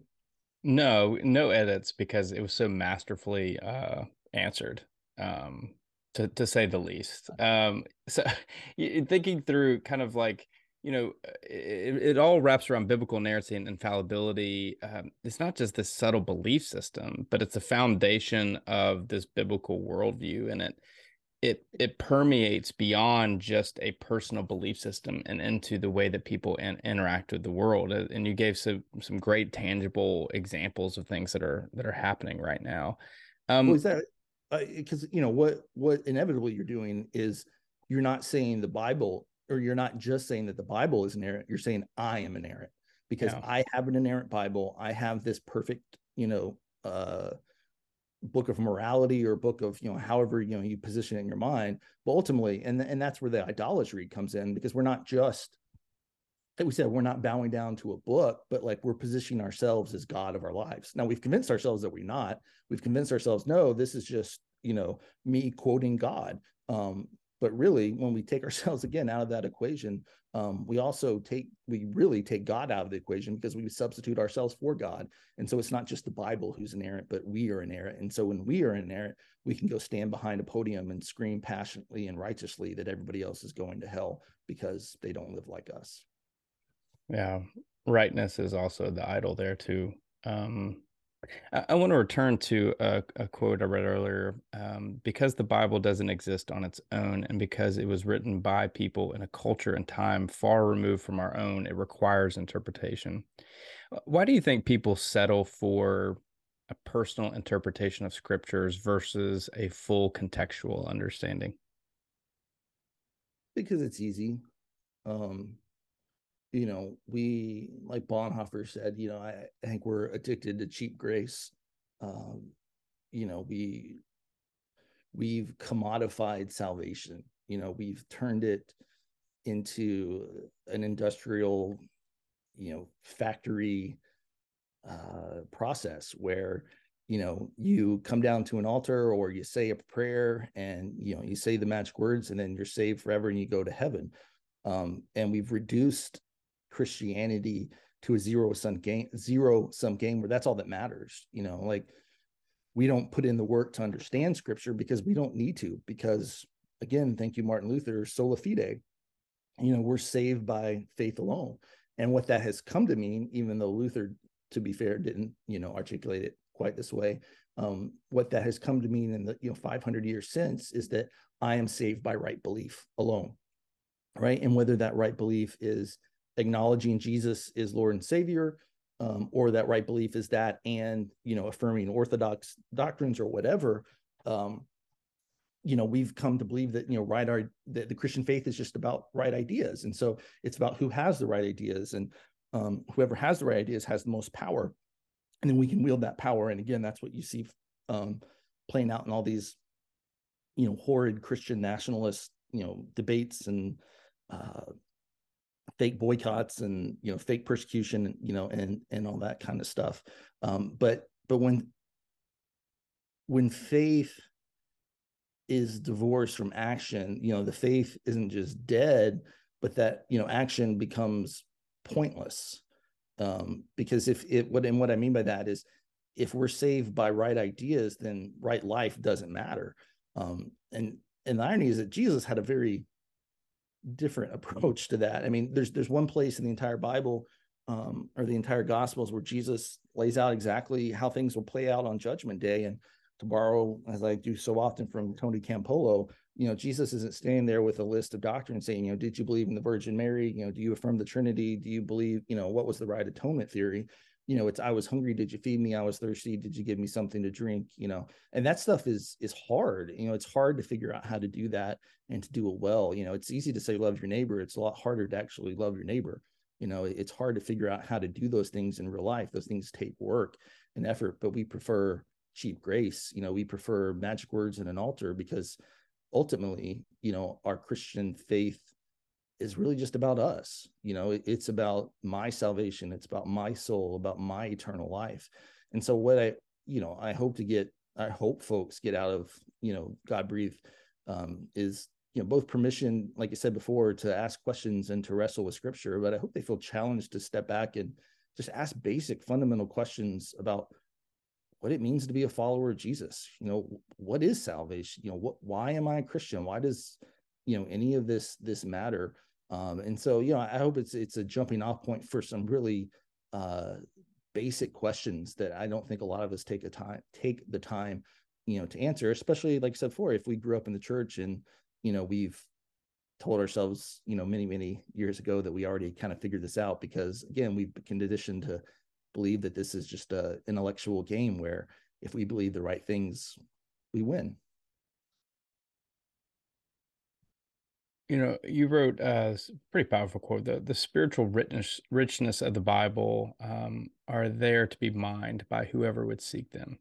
No, no edits because it was so masterfully uh, answered. Um, to to say the least. Um, so [LAUGHS] thinking through kind of like you know, uh, it, it, all wraps around biblical inerrancy and infallibility. Um, it's not just this subtle belief system, but it's the foundation of this biblical worldview, and it it it permeates beyond just a personal belief system and into the way that people in, interact with the world. And you gave some some great tangible examples of things that are that are happening right now. Um, well, is that because uh, you know what what inevitably you're doing is you're not saying the Bible or you're not just saying that the Bible is inerrant, you're saying I am inerrant because yeah. I have an inerrant Bible. I have this perfect, you know, uh, book of morality or book of, you know, however, you know, you position it in your mind. But ultimately, and, and that's where the idolatry comes in because we're not just, like we said, we're not bowing down to a book, but like we're positioning ourselves as God of our lives. Now we've convinced ourselves that we're not. We've convinced ourselves, no, this is just, you know, me quoting God. Um, but really when we take [LAUGHS] ourselves again out of that equation um, we also take we really take god out of the equation because we substitute ourselves for god. And so it's not just the bible who's inerrant but we are inerrant. And so when we are inerrant we can go stand behind a podium and scream passionately and righteously that everybody else is going to hell because they don't live like us. Yeah rightness is also the idol there too. Um I, I want to return to a, a, quote I read earlier. Um, because the Bible doesn't exist on its own, and because it was written by people in a culture and time far removed from our own, it requires interpretation. Why do you think people settle for a personal interpretation of scriptures versus a full contextual understanding? Because it's easy. Um, you know, we like Bonhoeffer said, you know, I, I think we're addicted to cheap grace. Um, you know, we we've commodified salvation. You know, we've turned it into an industrial, you know, factory uh, process where you know you come down to an altar or you say a prayer and you know you say the magic words and then you're saved forever and you go to heaven um, and we've reduced Christianity to a zero sum game, zero sum game where that's all that matters. You know, like we don't put in the work to understand scripture because we don't need to, because again, thank you, Martin Luther, sola fide. You know, we're saved by faith alone. And what that has come to mean, even though Luther, to be fair, didn't, you know, articulate it quite this way. Um, what that has come to mean in the you know 500 years since is that I am saved by right belief alone, right? And whether that right belief is acknowledging Jesus is Lord and Savior, um, or that right belief is that, and you know, affirming Orthodox doctrines or whatever. Um, you know, we've come to believe that you know, right, our that the Christian faith is just about right ideas, and so it's about who has the right ideas, and um, whoever has the right ideas has the most power, and then we can wield that power. And again, that's what you see um, playing out in all these, you know, horrid Christian nationalist, you know, debates and uh, fake boycotts and you know fake persecution you know and and all that kind of stuff. Um but but when when faith is divorced from action you know the faith isn't just dead but that you know action becomes pointless. Um because if it what and what i mean by that is if we're saved by right ideas then right life doesn't matter. Um and and the irony is that jesus had a very different approach to that i mean there's there's one place in the entire bible um or the entire gospels where jesus lays out exactly how things will play out on judgment day and to borrow, as I do so often from Tony Campolo, you know, Jesus isn't standing there with a list of doctrine saying, you know, did you believe in the Virgin Mary? You know, do you affirm the Trinity? Do you believe, you know, what was the right atonement theory? You know, it's I was hungry, did you feed me? I was thirsty, did you give me something to drink? You know, and that stuff is is hard. You know, it's hard to figure out how to do that and to do it well. You know, it's easy to say love your neighbor. It's a lot harder to actually love your neighbor. You know, it's hard to figure out how to do those things in real life. Those things take work and effort, but we prefer cheap grace. You know, we prefer magic words and an altar because ultimately, you know, our Christian faith is really just about us. You know, it, it's about my salvation, it's about my soul, about my eternal life. And so, what I, you know, I hope to get, I hope folks get out of, you know, God breathe um, is, you know, both permission, like I said before, to ask questions and to wrestle with scripture, but I hope they feel challenged to step back and just ask basic fundamental questions about what it means to be a follower of Jesus. You know, what is salvation? You know, what why am I a Christian? Why does you know any of this this matter? Um, and so, you know, I hope it's it's a jumping off point for some really uh, basic questions that I don't think a lot of us take a time take the time, you know, to answer. Especially like I said before, if we grew up in the church and you know we've told ourselves, you know, many many years ago that we already kind of figured this out because again we've been conditioned to believe that this is just a intellectual game where if we believe the right things, we win. You know, you wrote a pretty powerful quote. The, the spiritual richness, richness of the Bible um, are there to be mined by whoever would seek them.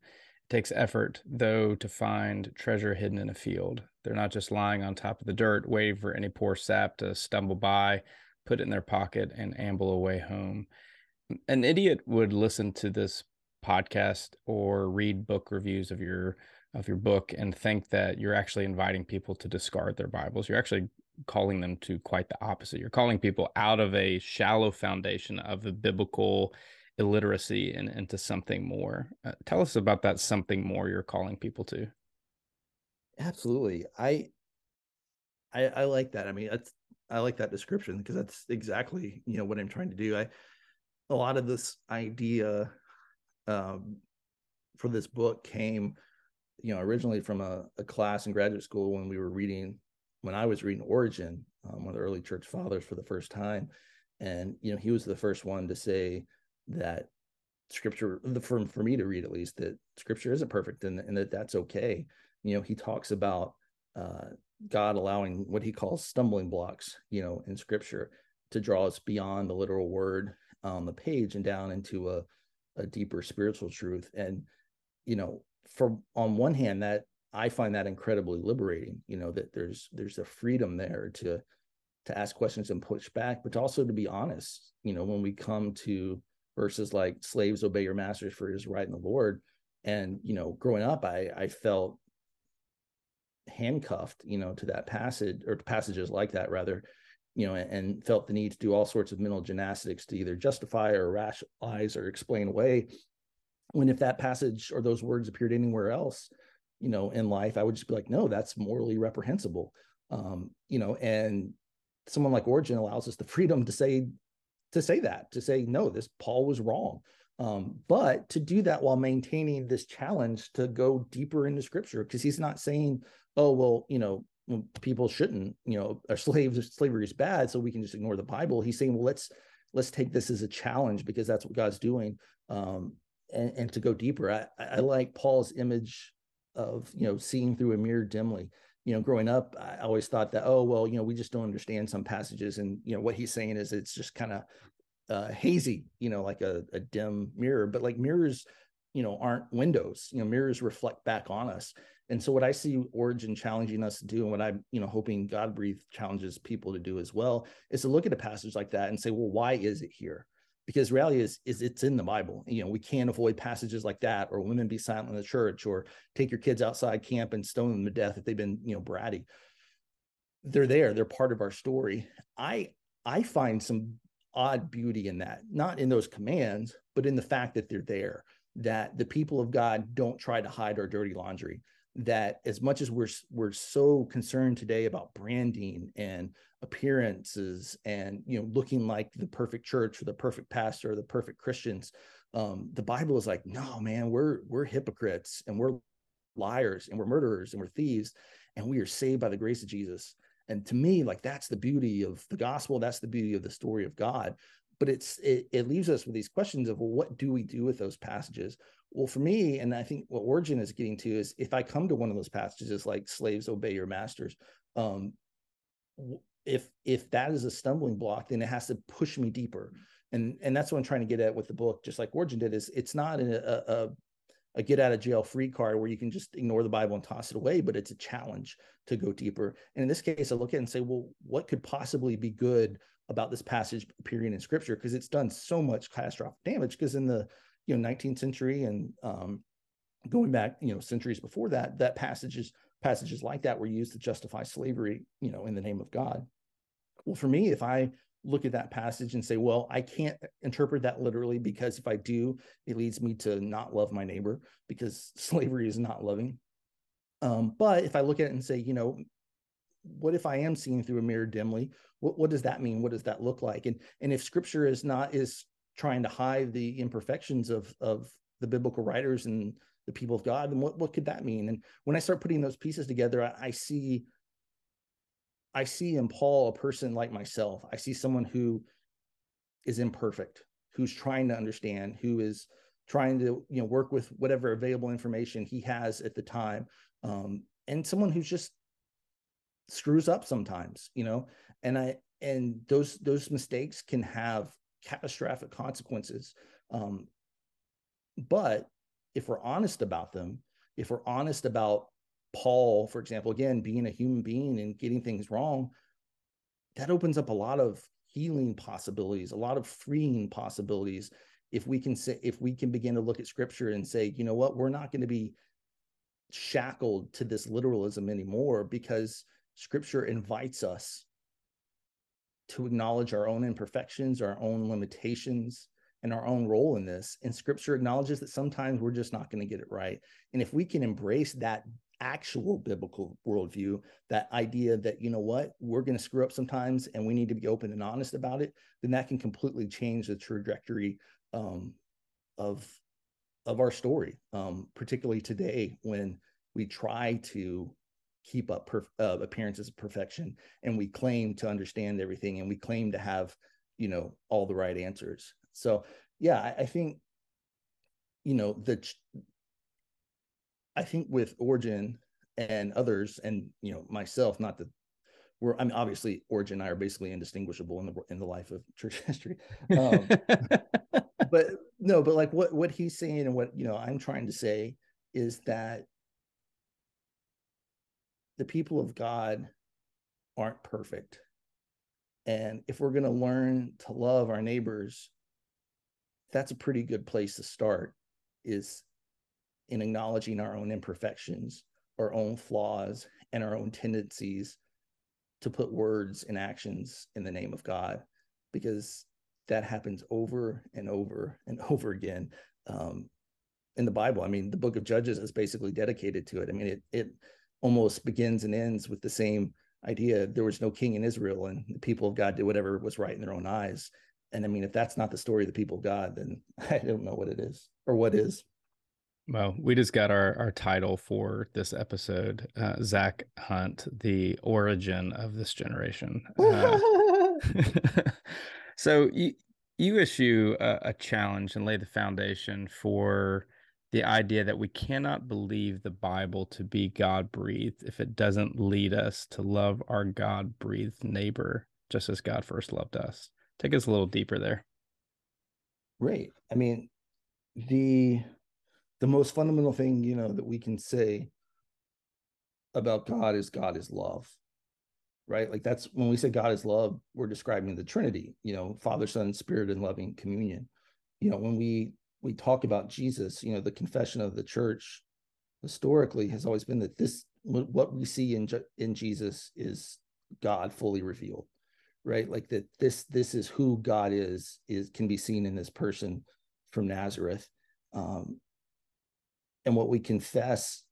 It takes effort, though, to find treasure hidden in a field. They're not just lying on top of the dirt, waiting for any poor sap to stumble by, put it in their pocket, and amble away home an idiot would listen to this podcast or read book reviews of your of your book and think that you're actually inviting people to discard their bibles you're actually calling them to quite the opposite. You're calling people out of a shallow foundation of a biblical illiteracy and into something more. Uh, tell us about that something more you're calling people to. Absolutely. I i, I like that. I mean that's i like that description because that's exactly you know what i'm trying to do. I a lot of this idea um, for this book came, you know, originally from a, a, class in graduate school when we were reading, when I was reading Origen, um, one of the early church fathers for the first time. And, you know, he was the first one to say that scripture, the, for, for me to read at least, that scripture isn't perfect and, and that that's okay. You know, he talks about uh, God allowing what he calls stumbling blocks, you know, in scripture to draw us beyond the literal word on the page and down into a, a deeper spiritual truth. And, you know, for on one hand, that I find that incredibly liberating, you know, that there's there's a freedom there to to ask questions and push back, but also to be honest, you know, when we come to verses like slaves obey your masters for his right in the Lord. And, you know, growing up, I I felt handcuffed, you know, to that passage or passages like that rather you know, and felt the need to do all sorts of mental gymnastics to either justify or rationalize or explain away. When if that passage or those words appeared anywhere else, you know, in life, I would just be like, no, that's morally reprehensible. Um, you know, and someone like Origen allows us the freedom to say to say that, to say, no, this Paul was wrong. Um, but to do that while maintaining this challenge to go deeper into scripture, because he's not saying, oh, well, you know, people shouldn't, you know, are slaves, slavery is bad, so we can just ignore the Bible. He's saying, well, let's let's take this as a challenge because that's what God's doing. Um, and, and to go deeper, I, I like Paul's image of you know seeing through a mirror dimly. You know, growing up, I always thought that, oh, well, you know, we just don't understand some passages. And, you know, what he's saying is it's just kind of uh, hazy, you know, like a, a dim mirror. But like mirrors you know aren't windows you know mirrors reflect back on us and so what i see Origen challenging us to do and what i'm you know hoping god breathe challenges people to do as well is to look at a passage like that and say well why is it here because reality is is it's in the bible. You know we can't avoid passages like that or women be silent in the church or take your kids outside camp and stone them to death if they've been you know bratty. They're there. They're part of our story. I i find some odd beauty in that. Not in those commands but in the fact that they're there that the people of God don't try to hide our dirty laundry. That as much as we're we're so concerned today about branding and appearances and you know looking like the perfect church or the perfect pastor or the perfect Christians, um, the Bible is like, no, man, we're we're hypocrites and we're liars and we're murderers and we're thieves, and we are saved by the grace of Jesus. And to me, like that's the beauty of the gospel. That's the beauty of the story of God but it's it, it leaves us with these questions of well what do we do with those passages well for me and i think what Origen is getting to is if i come to one of those passages like slaves obey your masters um if if that is a stumbling block then it has to push me deeper. And and that's what i'm trying to get at with the book just like Origen did is it's not a, a, a get out of jail free card where you can just ignore the bible and toss it away but it's a challenge to go deeper. And in this case i look at it and say well what could possibly be good about this passage appearing in scripture? Because it's done so much catastrophic damage because in the you know 19th century and um, going back you know centuries before that that passages passages like that were used to justify slavery you know in the name of god well for me if i look at that passage and say well i can't interpret that literally because if i do it leads me to not love my neighbor because [LAUGHS] slavery is not loving um, but if i look at it and say you know what if I am seeing through a mirror dimly? What, what does that mean? What does that look like? And and if scripture is not is trying to hide the imperfections of of the biblical writers and the people of God, and what, what could that mean? And when I start putting those pieces together, I, I see I see in Paul a person like myself. I see someone who is imperfect, who's trying to understand, who is trying to you know work with whatever available information he has at the time, um, and someone who's just screws up sometimes, you know, and I and those those mistakes can have catastrophic consequences. Um, but if we're honest about them, if we're honest about Paul, for example, again, being a human being and getting things wrong, that opens up a lot of healing possibilities, a lot of freeing possibilities. If we can say, if we can begin to look at scripture and say, you know what, we're not going to be shackled to this literalism anymore because Scripture invites us to acknowledge our own imperfections, our own limitations, and our own role in this. And Scripture acknowledges that sometimes we're just not going to get it right. And if we can embrace that actual biblical worldview, that idea that, you know what, we're going to screw up sometimes and we need to be open and honest about it, then that can completely change the trajectory um, of of our story, um, particularly today when we try to keep up perf- uh, appearances of perfection and we claim to understand everything and we claim to have you know all the right answers. So yeah i, I think you know the i think with Origen and others and you know myself not that we're i mean obviously Origen and i are basically indistinguishable in the in the life of church [LAUGHS] history. Um, [LAUGHS] but no but like what what he's saying and what you know i'm trying to say is that the people of God aren't perfect. And if we're going to learn to love our neighbors, that's a pretty good place to start is in acknowledging our own imperfections, our own flaws, and our own tendencies to put words and actions in the name of God, because that happens over and over and [LAUGHS] over again um, in the Bible. I mean, the book of Judges is basically dedicated to it. I mean, it it almost begins and ends with the same idea. There was no king in Israel, and the people of God did whatever was right in their own eyes. And I mean, if that's not the story of the people of God, then [LAUGHS] I don't know what it is or what is. Well, we just got our, our title for this episode uh, Zack Hunt, the Origen of this generation. [LAUGHS] Uh, [LAUGHS] so you, you issue a, a, challenge and lay the foundation for the idea that we cannot believe the Bible to be God breathed if it doesn't lead us to love our God breathed neighbor just as God first loved us. Take us a little deeper there. Right. I mean, the the most fundamental thing you know that we can say about god is god is love right like that's when we say god is love we're describing the trinity you know father son spirit and loving communion you know when we we talk about jesus you know the confession of the church historically has always been that this what we see in in jesus is god fully revealed right? Like that this this is who god is is can be seen in this person from nazareth. Um and what we confess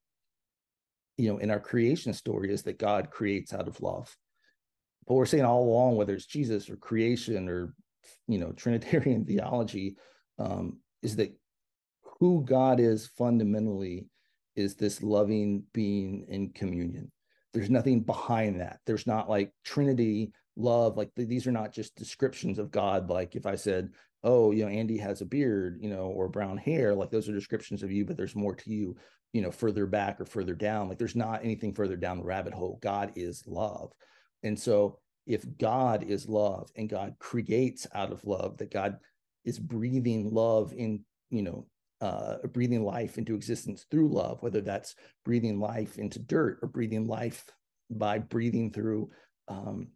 you know in our creation story is that god creates out of love. But we're saying all along whether it's jesus or creation or you know trinitarian [LAUGHS] theology um is that who god is fundamentally is this loving being in communion. There's nothing behind that. There's not like trinity love like these are not just descriptions of god like if i said oh you know andy has a beard you know or brown hair like those are descriptions of you but there's more to you you know further back or further down. Like there's not anything further down the rabbit hole. God is love. And so if god is love and god creates out of love that god is breathing love in you know uh, breathing life into existence through love whether that's breathing life into dirt or breathing life by breathing through um,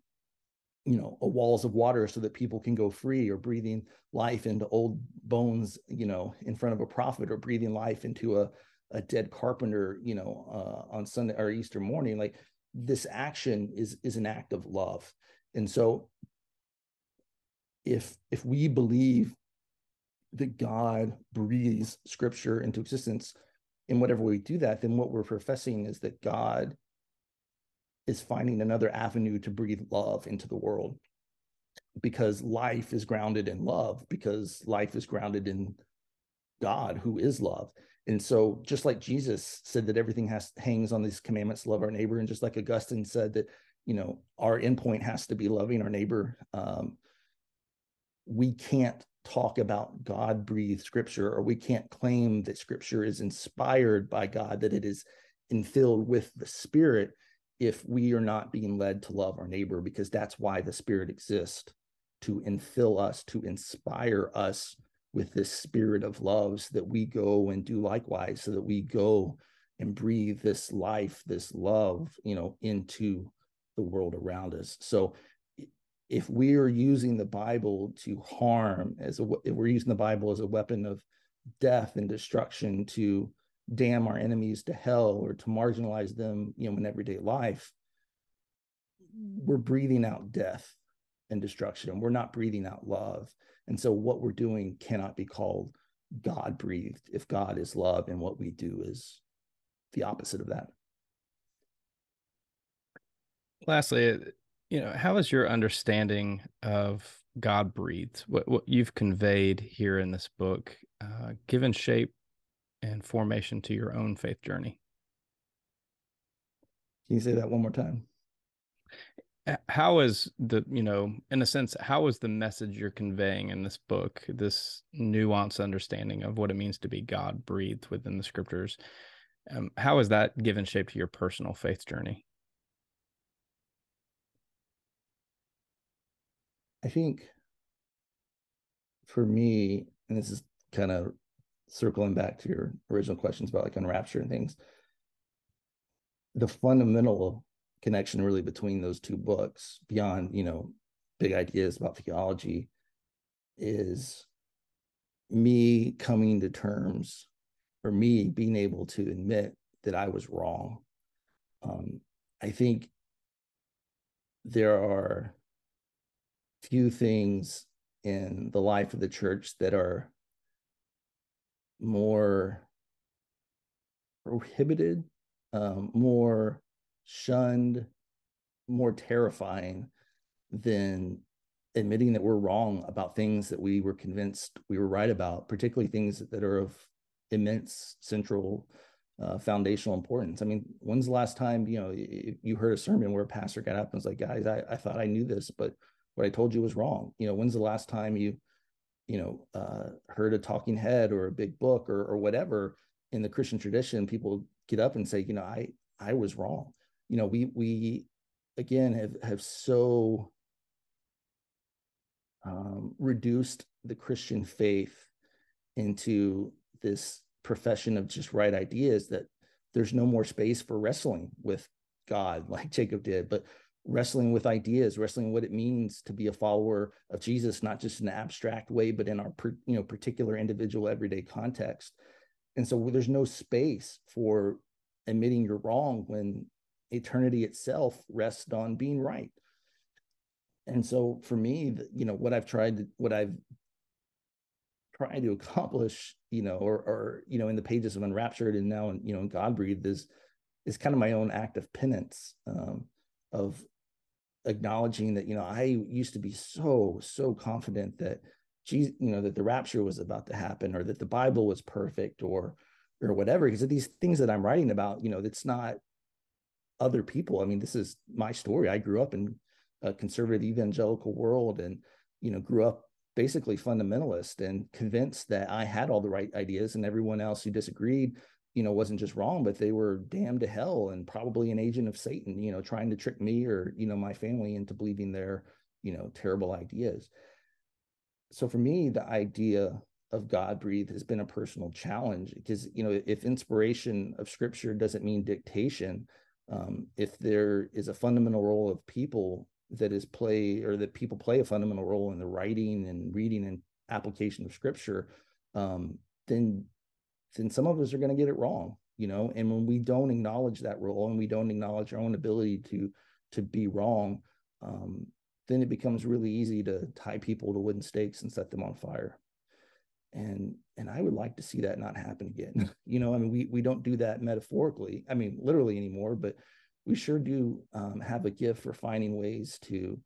you know a walls of water so that people can go free or breathing life into old bones you know in front of a prophet or breathing life into a, a dead carpenter you know uh, on sunday or easter morning. Like this action is is an act of love. And so if if we believe that god breathes scripture into existence in whatever way we do that then what we're professing is that god is finding another avenue to breathe love into the world because life is grounded in love because life is grounded in God who is love. And so just like Jesus said that everything has hangs on these commandments love our neighbor and just like Augustine said that you know our endpoint has to be loving our neighbor um, we can't talk about God breathed scripture or we can't claim that scripture is inspired by God that it is infilled with the spirit if we are not being led to love our neighbor, because that's why the Spirit exists to infill us, to inspire us with this spirit of love so that we go and do likewise, so that we go and breathe this life, this love, you know, into the world around us. So if we are using the Bible to harm as a if we're using the Bible as a weapon of death and destruction to damn our enemies to hell or to marginalize them, you know, in everyday life, we're breathing out death and destruction. We're not breathing out love. And so what we're doing cannot be called God breathed if God is love and what we do is the opposite of that. Lastly, you know, how is your understanding of God breathed, what, what you've conveyed here in this book, uh, given shape and formation to your own faith journey. Can you say that one more time? How is the, you know, in a sense, how is the message you're conveying in this book, this nuanced understanding of what it means to be God breathed within the scriptures? Um, how has that given shape to your personal faith journey? I think for me, and this is kind of circling back to your original questions about like unrapture and things, the fundamental connection really between those two books, beyond you know big ideas about theology, is me coming to terms or me being able to admit that I was wrong. Um, I think there are few things in the life of the church that are more prohibited, um, more shunned, more terrifying than admitting that we're wrong about things that we were convinced we were right about, particularly things that are of immense central uh, foundational importance. I mean, when's the last time you know you heard a sermon where a pastor got up and was like, "Guys, I, I thought I knew this, but what I told you was wrong." You know, when's the last time you you know uh, heard a talking head or a big book or or whatever in the Christian tradition, people get up and say, you know, I I was wrong. You know, we we again have have so um, reduced the Christian faith into this profession of just right ideas that there's no more space for wrestling with God [LAUGHS] like Jacob did, but wrestling with ideas, wrestling what it means to be a follower of Jesus, not just in an abstract way, but in our you know particular individual everyday context. And so there's no space for admitting you're wrong when eternity itself rests on being right. And so for me, you know, what I've tried to, what I've tried to accomplish, you know, or or you know, in the pages of Unraptured and now, you know, in God breathed is is kind of my own act of penance um, of acknowledging that you know I used to be so so confident that Jesus, you know, that the rapture was about to happen or that the Bible was perfect or or whatever because of these things that I'm writing about, you know, that's not other people. I mean, this is my story. I grew up in a conservative evangelical world and you know grew up basically fundamentalist and convinced that I had all the right ideas and everyone else who disagreed you know wasn't just wrong but they were damned to hell and probably an agent of satan you know trying to trick me or you know my family into believing their you know terrible ideas. So for me the idea of god breathe has been a personal challenge because you know if inspiration of scripture doesn't mean dictation um, if there is a fundamental role of people that is play or that people play a fundamental role in the writing and reading and application of scripture um, then then some of us are going to get it wrong you know? And when we don't acknowledge that role and we don't acknowledge our own ability to to be wrong um, then it becomes really easy to tie people to wooden stakes and set them on fire. And and i would like to see that not happen again. [LAUGHS] You know i mean we we don't do that metaphorically i mean literally anymore but we sure do um, have a gift for finding ways to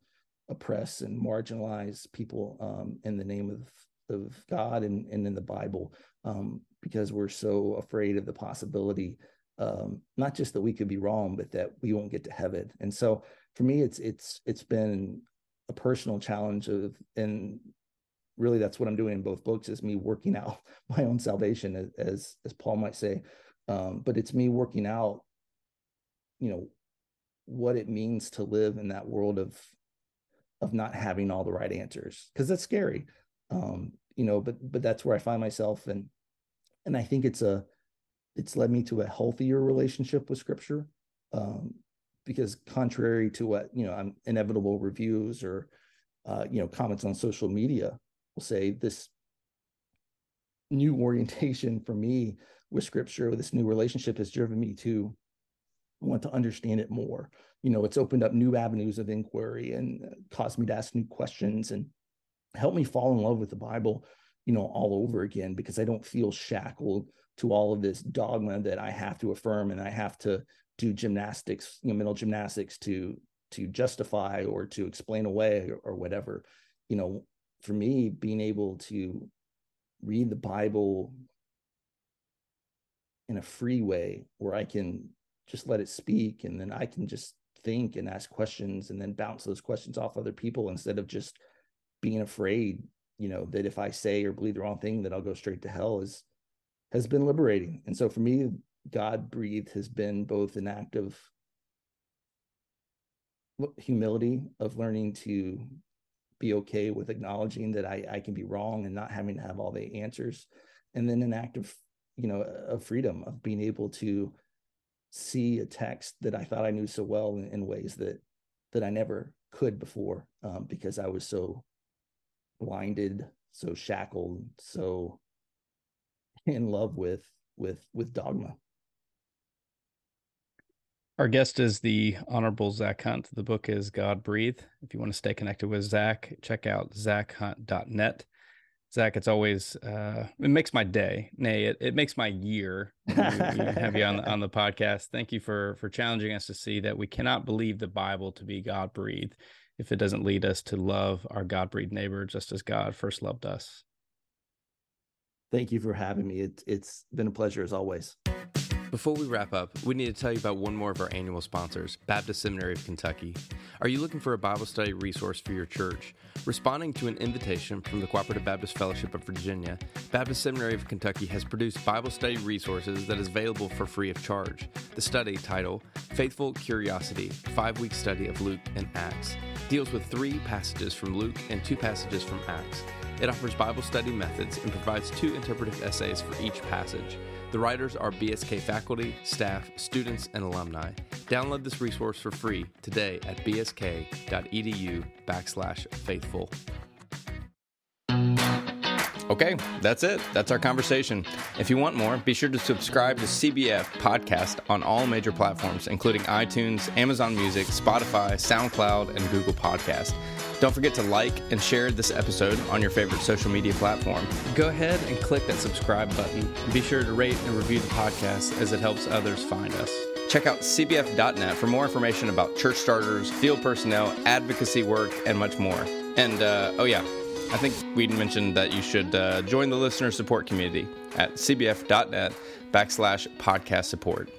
oppress and marginalize people um, in the name of of God and, and in the Bible. Um, because we're so afraid of the possibility, um, not just that we could be wrong, but that we won't get to heaven. And so for me, it's it's it's been a personal challenge of, and really that's what I'm doing in both books is me working out [LAUGHS] my own salvation, as as Paul might say. Um, but it's me working out, you know, what it means to live in that world of of not having all the right answers because that's scary um, you know but but that's where i find myself and and i think it's a it's led me to a healthier relationship with scripture um, because contrary to what you know i'm inevitable reviews or uh, you know comments on social media will say this new orientation for me with scripture this new relationship has driven me to want to understand it more. You know it's opened up new avenues of inquiry and caused me to ask new questions and help me fall in love with the Bible, you know, all over again because I don't feel shackled to all of this dogma that I have to affirm and I have to do gymnastics, you know, mental gymnastics to to justify or to explain away or, or whatever. You know, for me, being able to read the Bible in a free way where I can just let it speak and then I can just think and ask questions and then bounce those questions off other people instead of just being afraid, you know, that if I say or believe the wrong thing, that I'll go straight to hell is has been liberating. And so for me, God breathed has been both an act of humility of learning to be okay with acknowledging that I, I can be wrong and not having to have all the answers and then an act of you know of freedom of being able to see a text that i thought i knew so well in, in ways that that i never could before um, because i was so blinded, so shackled, so in love with with with dogma. Our guest is the Honorable Zack Hunt. The book is Godbreathed. If you want to stay connected with Zack, check out zackhunt.net. Zack, it's always uh, it makes my day. Nay, it, it makes my year. You, have you on the, on the [LAUGHS] podcast. Thank you for for challenging us to see that we cannot believe the Bible to be God breathed if it doesn't lead us to love our God breed neighbor just as God first loved us. Thank you for having me. It, it's been a pleasure as always. Before we wrap up, we need to tell you about one more of our annual sponsors, Baptist Seminary of Kentucky. Are you looking for a Bible study resource for your church? Responding to an invitation from the Cooperative Baptist Fellowship of Virginia, Baptist Seminary of Kentucky has produced Bible study resources that is available for free of charge. The study title, Faithful Curiosity, five week study of Luke and Acts, deals with three passages from Luke and two passages from Acts. It offers Bible study methods and provides two interpretive essays for each passage. The writers are BSK faculty, staff, students, and alumni. Download this resource for free today at bsk.edu backslash faithful. Okay, that's it. That's our conversation. If you want more, be sure to subscribe to CBF Podcast on all major platforms, including iTunes, Amazon Music, Spotify, SoundCloud, and Google Podcast. Don't forget to like and share this episode on your favorite social media platform. Go ahead and click that subscribe button. Be sure to rate and review the podcast as it helps others find us. Check out cbf.net for more information about church starters, field personnel, advocacy work, and much more. And, uh, oh yeah, I think we mentioned that you should uh, join the listener support community at cbf.net backslash podcast support.